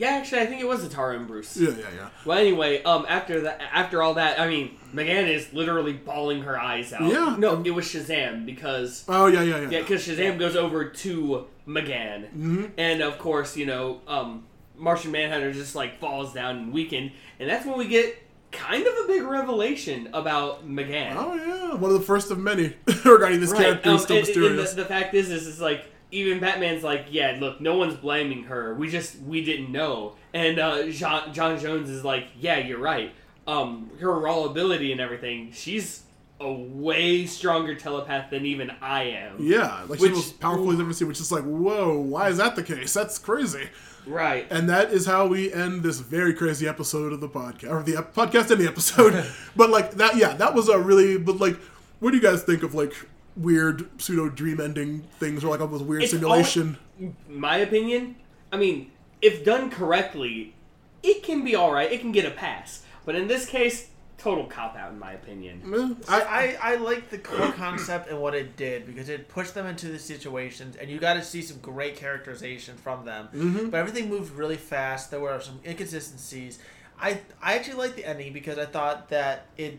yeah, actually, I think it was Zatara and Bruce. yeah, yeah, yeah. Well, anyway, um, after that, after all that, I mean, M'gann is literally bawling her eyes out. Yeah. No, it was Shazam because Oh, yeah, yeah, yeah. yeah, because Shazam goes over to M'gann, Mm-hmm. and of course, you know, um, Martian Manhunter just like falls down and weakened, and that's when we get kind of a big revelation about M'gann. Oh, yeah. One of the first of many regarding this character um, still and- and the, the fact is, is, is like even Batman's like, yeah, look, no one's blaming her. We just we didn't know. And uh, John J'onn J'onzz is like, yeah, you're right. Um, her raw ability and everything, she's a way stronger telepath than even I am. Yeah, like Which- she's the most powerful he's ever seen, which is like, whoa, why is that the case? That's crazy. Right. And that is how we end this very crazy episode of the podcast, or the ep- podcast and the episode. but like that, yeah, that was a really. But like, what do you guys think of like weird pseudo dream ending things, or like a weird It's simulation? my opinion, I mean, if done correctly, it can be all right. It can get a pass. But in this case, total cop out, in my opinion. I, I, I like the core concept and what it did because it pushed them into the situations and you got to see some great characterization from them. Mm-hmm. But everything moved really fast. There were some inconsistencies. I I actually liked the ending because I thought that it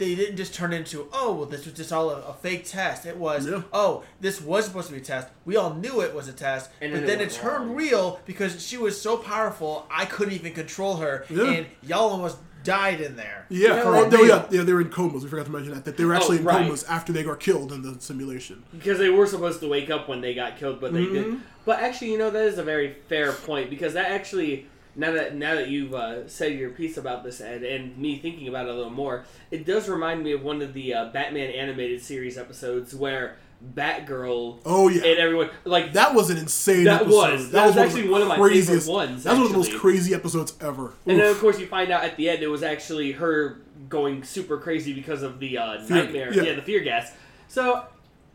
they didn't just turn into oh well this was just all a, a fake test. It was Yeah. oh this was supposed to be a test. We all knew it was a test, And but then it then it went turned wrong. real because she was so powerful I couldn't even control her, Yeah. and y'all almost died in there. Yeah, You know, oh, like they, they- yeah, yeah, they were in comas. We forgot to mention that. That they were actually Oh, in right. comas after they got killed in the simulation. Because they were supposed to wake up when they got killed, but they Mm-hmm. didn't. But actually, you know, that is a very fair point because that actually. Now that now that you've uh, said your piece about this, Ed, and me thinking about it a little more, it does remind me of one of the uh, Batman animated series episodes where Batgirl Oh yeah, and everyone like that was an insane. That episode. was- that was of actually one of my craziest- favorite ones, That was one of the most crazy episodes ever. And then, of course, you find out at the end it was actually her going super crazy because of the uh, Fear- nightmare, yeah. yeah. the fear gas. So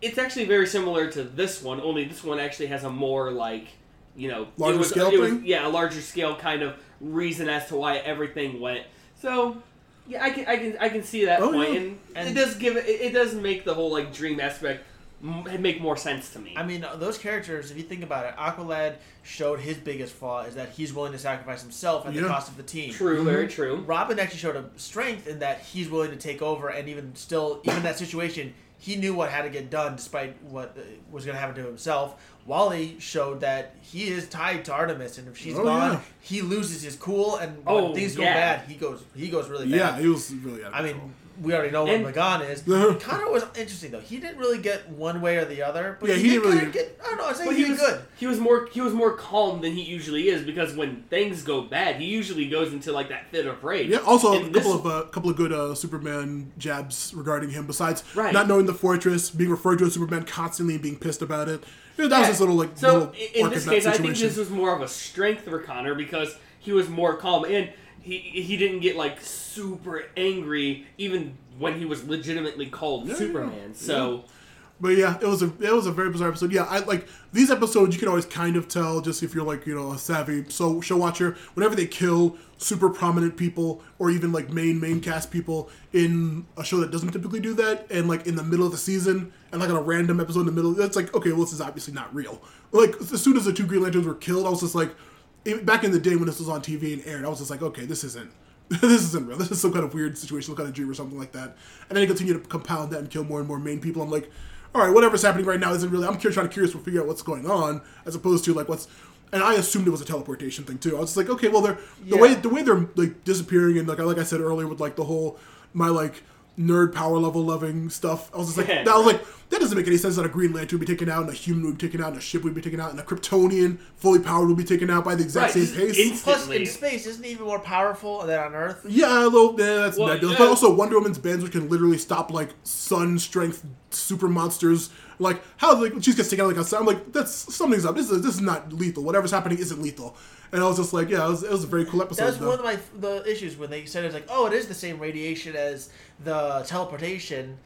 it's actually very similar to this one, only this one actually has a more like you know Larger it was, scale it was- thing? yeah, a larger scale kind of reason as to why everything went. So yeah, I can I can I can see that Oh, point, yeah. and, And- it does give it it does make the whole like dream aspect m- make more sense to me. I mean, those characters, if you think about it, Aqualad showed his biggest flaw is that he's willing to sacrifice himself at the cost of the team. true, Mm-hmm. very true. Robin actually showed a strength in that he's willing to take over, and even still, even that situation, he knew what had to get done despite what uh, was going to happen to himself. Wally showed that he is tied to Artemis, and if she's Oh, gone, yeah. he loses his cool, and Oh, when things go yeah. bad, he goes he goes really bad. yeah, he was really. Out of I mean, control. We already know what And- M'gann is. Connor was interesting though. He didn't really get one way or the other, but Yeah, he, he did didn't really- get. I don't know. I say But he, he was good. He was more he was more calm than he usually is because when things go bad, he usually goes into like that fit of rage. Yeah. Also, a And this- couple of uh, couple of good uh, Superman jabs regarding him. Besides Right. not knowing the fortress, being referred to as Superman constantly, and being pissed about it. Yeah, that was Yeah. his little like So little i- in arc this that case, I think this was more of a strength for Connor because he was more calm and he he didn't get like super angry even when he was legitimately called Yeah, Superman. yeah. So But yeah, it was a it was a very bizarre episode. Yeah, I like these episodes. You can always kind of tell just if you're like you know a savvy so show watcher. Whenever they kill super prominent people or even like main main cast people in a show that doesn't typically do that, and like in the middle of the season and like on a random episode in the middle, that's like okay, well this is obviously not real. Like as soon as the two Green Lanterns were killed, I was just like, back in the day when this was on TV and aired, I was just like, okay, this isn't. this isn't real. This is some kind of weird situation, some kind of dream or something like that. And then they continue to compound that and kill more and more main people. I'm like, all right, whatever's happening right now isn't really. I'm curious, trying to curious to figure out what's going on, as opposed to like what's. And I assumed it was a teleportation thing too. I was just like, okay, well, they're the Yeah. way the way they're like disappearing and like like I said earlier with like the whole my like nerd power level loving stuff. I was just like, Yeah. that was like that doesn't make any sense that a Green Lantern would be taken out and a human would be taken out and a ship would be taken out and a Kryptonian fully powered would be taken out by the exact Right, same pace. inst- Plus, in space, isn't he even more powerful than on Earth? Yeah, a little. Yeah, that's Well, nebulous. uh, but also, Wonder Woman's bands, which can literally stop like sun strength super monsters. Like how like she's gets taken out like a sun. I'm like that's something's up. This is this is not lethal. Whatever's happening isn't lethal. And I was just like, yeah, it was, it was a very cool episode. That was though. one of my the issues when they said it's like, oh, it is the same radiation as the teleportation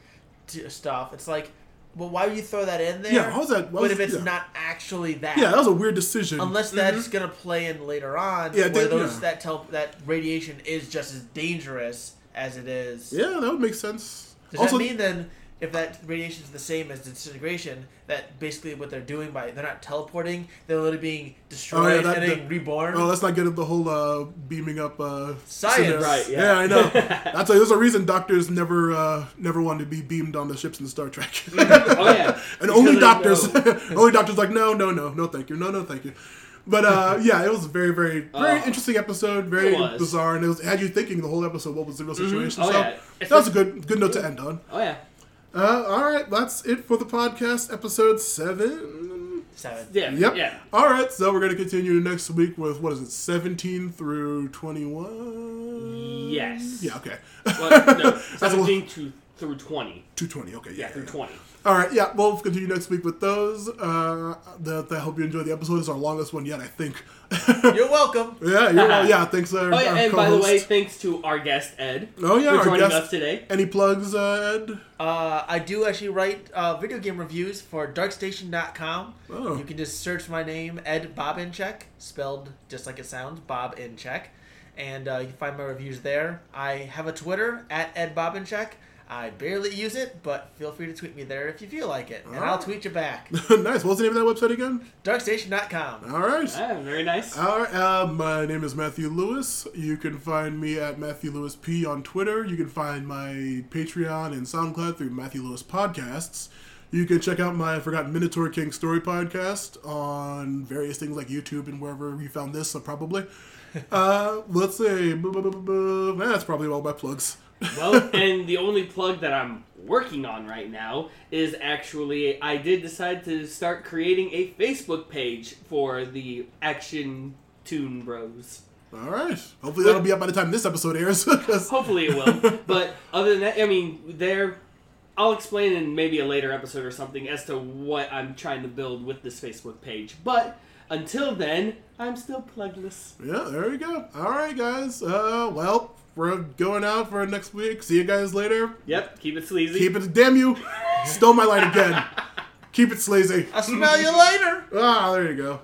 t- stuff. It's like, well, why would you throw that in there? Yeah, how's that- why But if it's yeah. not actually that, yeah, that was a weird decision. unless that's mm-hmm. gonna play in later on, Yeah, where they- those yeah. that tel- that radiation is just as dangerous as it is. yeah, that would make sense. Does also, that mean then, if that radiation is the same as disintegration, that basically what they're doing by they're not teleporting, they're literally being destroyed that- and then that- reborn? Oh, let's not get into the whole uh, beaming up uh, Science. scenario. Right, yeah. I know. That's like, there's a reason doctors never uh, never wanted to be beamed on the ships in Star Trek. oh yeah, and only doctors, only doctors like no, no, no, no, thank you, no, no, thank you. But uh, yeah, it was a very, very, very Oh. interesting episode. Very bizarre, and it, was, it had you thinking the whole episode. What was the real situation? Oh, so yeah. that was a good, good note to end on. Oh yeah, Uh, all right, that's it for the podcast, episode seven. Seven. yeah, Yep. yeah. All right, so we're gonna continue next week with what is it, seventeen through twenty-one? Yes. Yeah. Okay. Well, no, That's a little- seventeen to through 20. 220. Okay, yeah. Yeah, through yeah. 20. All right, yeah. We'll continue next week with those. Uh, that, I hope you enjoy the episode. It's our longest one yet, I think. You're welcome. yeah, you're well, yeah. Thanks, uh, Oh, yeah, our and by the way, thanks to our guest, Ed, oh yeah, for our joining guest. us today. Any plugs, uh, Ed? Uh, I do actually write uh, video game reviews for darkstation.com. Oh. You can just search my name, Ed Bobincheck, spelled just like it sounds, Bob in check. And uh, you can find my reviews there. I have a Twitter, at Ed Bobincheck. I barely use it, but feel free to tweet me there if you feel like it. And I'll Oh. tweet you back. nice. What's the name of that website again? darkstation.com. All right. Ah, very nice. All right, uh, my name is Matthew Lewis. You can find me at Matthew Lewis P on Twitter. You can find my Patreon and SoundCloud through Matthew Lewis Podcasts. You can check out my Forgotten Minotaur King story podcast on various things like YouTube and wherever you found this, so probably. Uh, let's see. That's probably all my plugs. Well, and the only plug that I'm working on right now is actually I did decide to start creating a Facebook page for the Action Tune Bros. All right. Hopefully that'll be up by the time this episode airs. Hopefully it will. but other than that, I mean, there. I'll explain in maybe a later episode or something as to what I'm trying to build with this Facebook page. But until then, I'm still plugless. Yeah, there you go. All right, guys. Uh, well, we're going out for next week. See you guys later. Yep, keep it sleazy. Keep it. Damn you! Stole my light again. Keep it sleazy. I'll smell you later. Ah, there you go.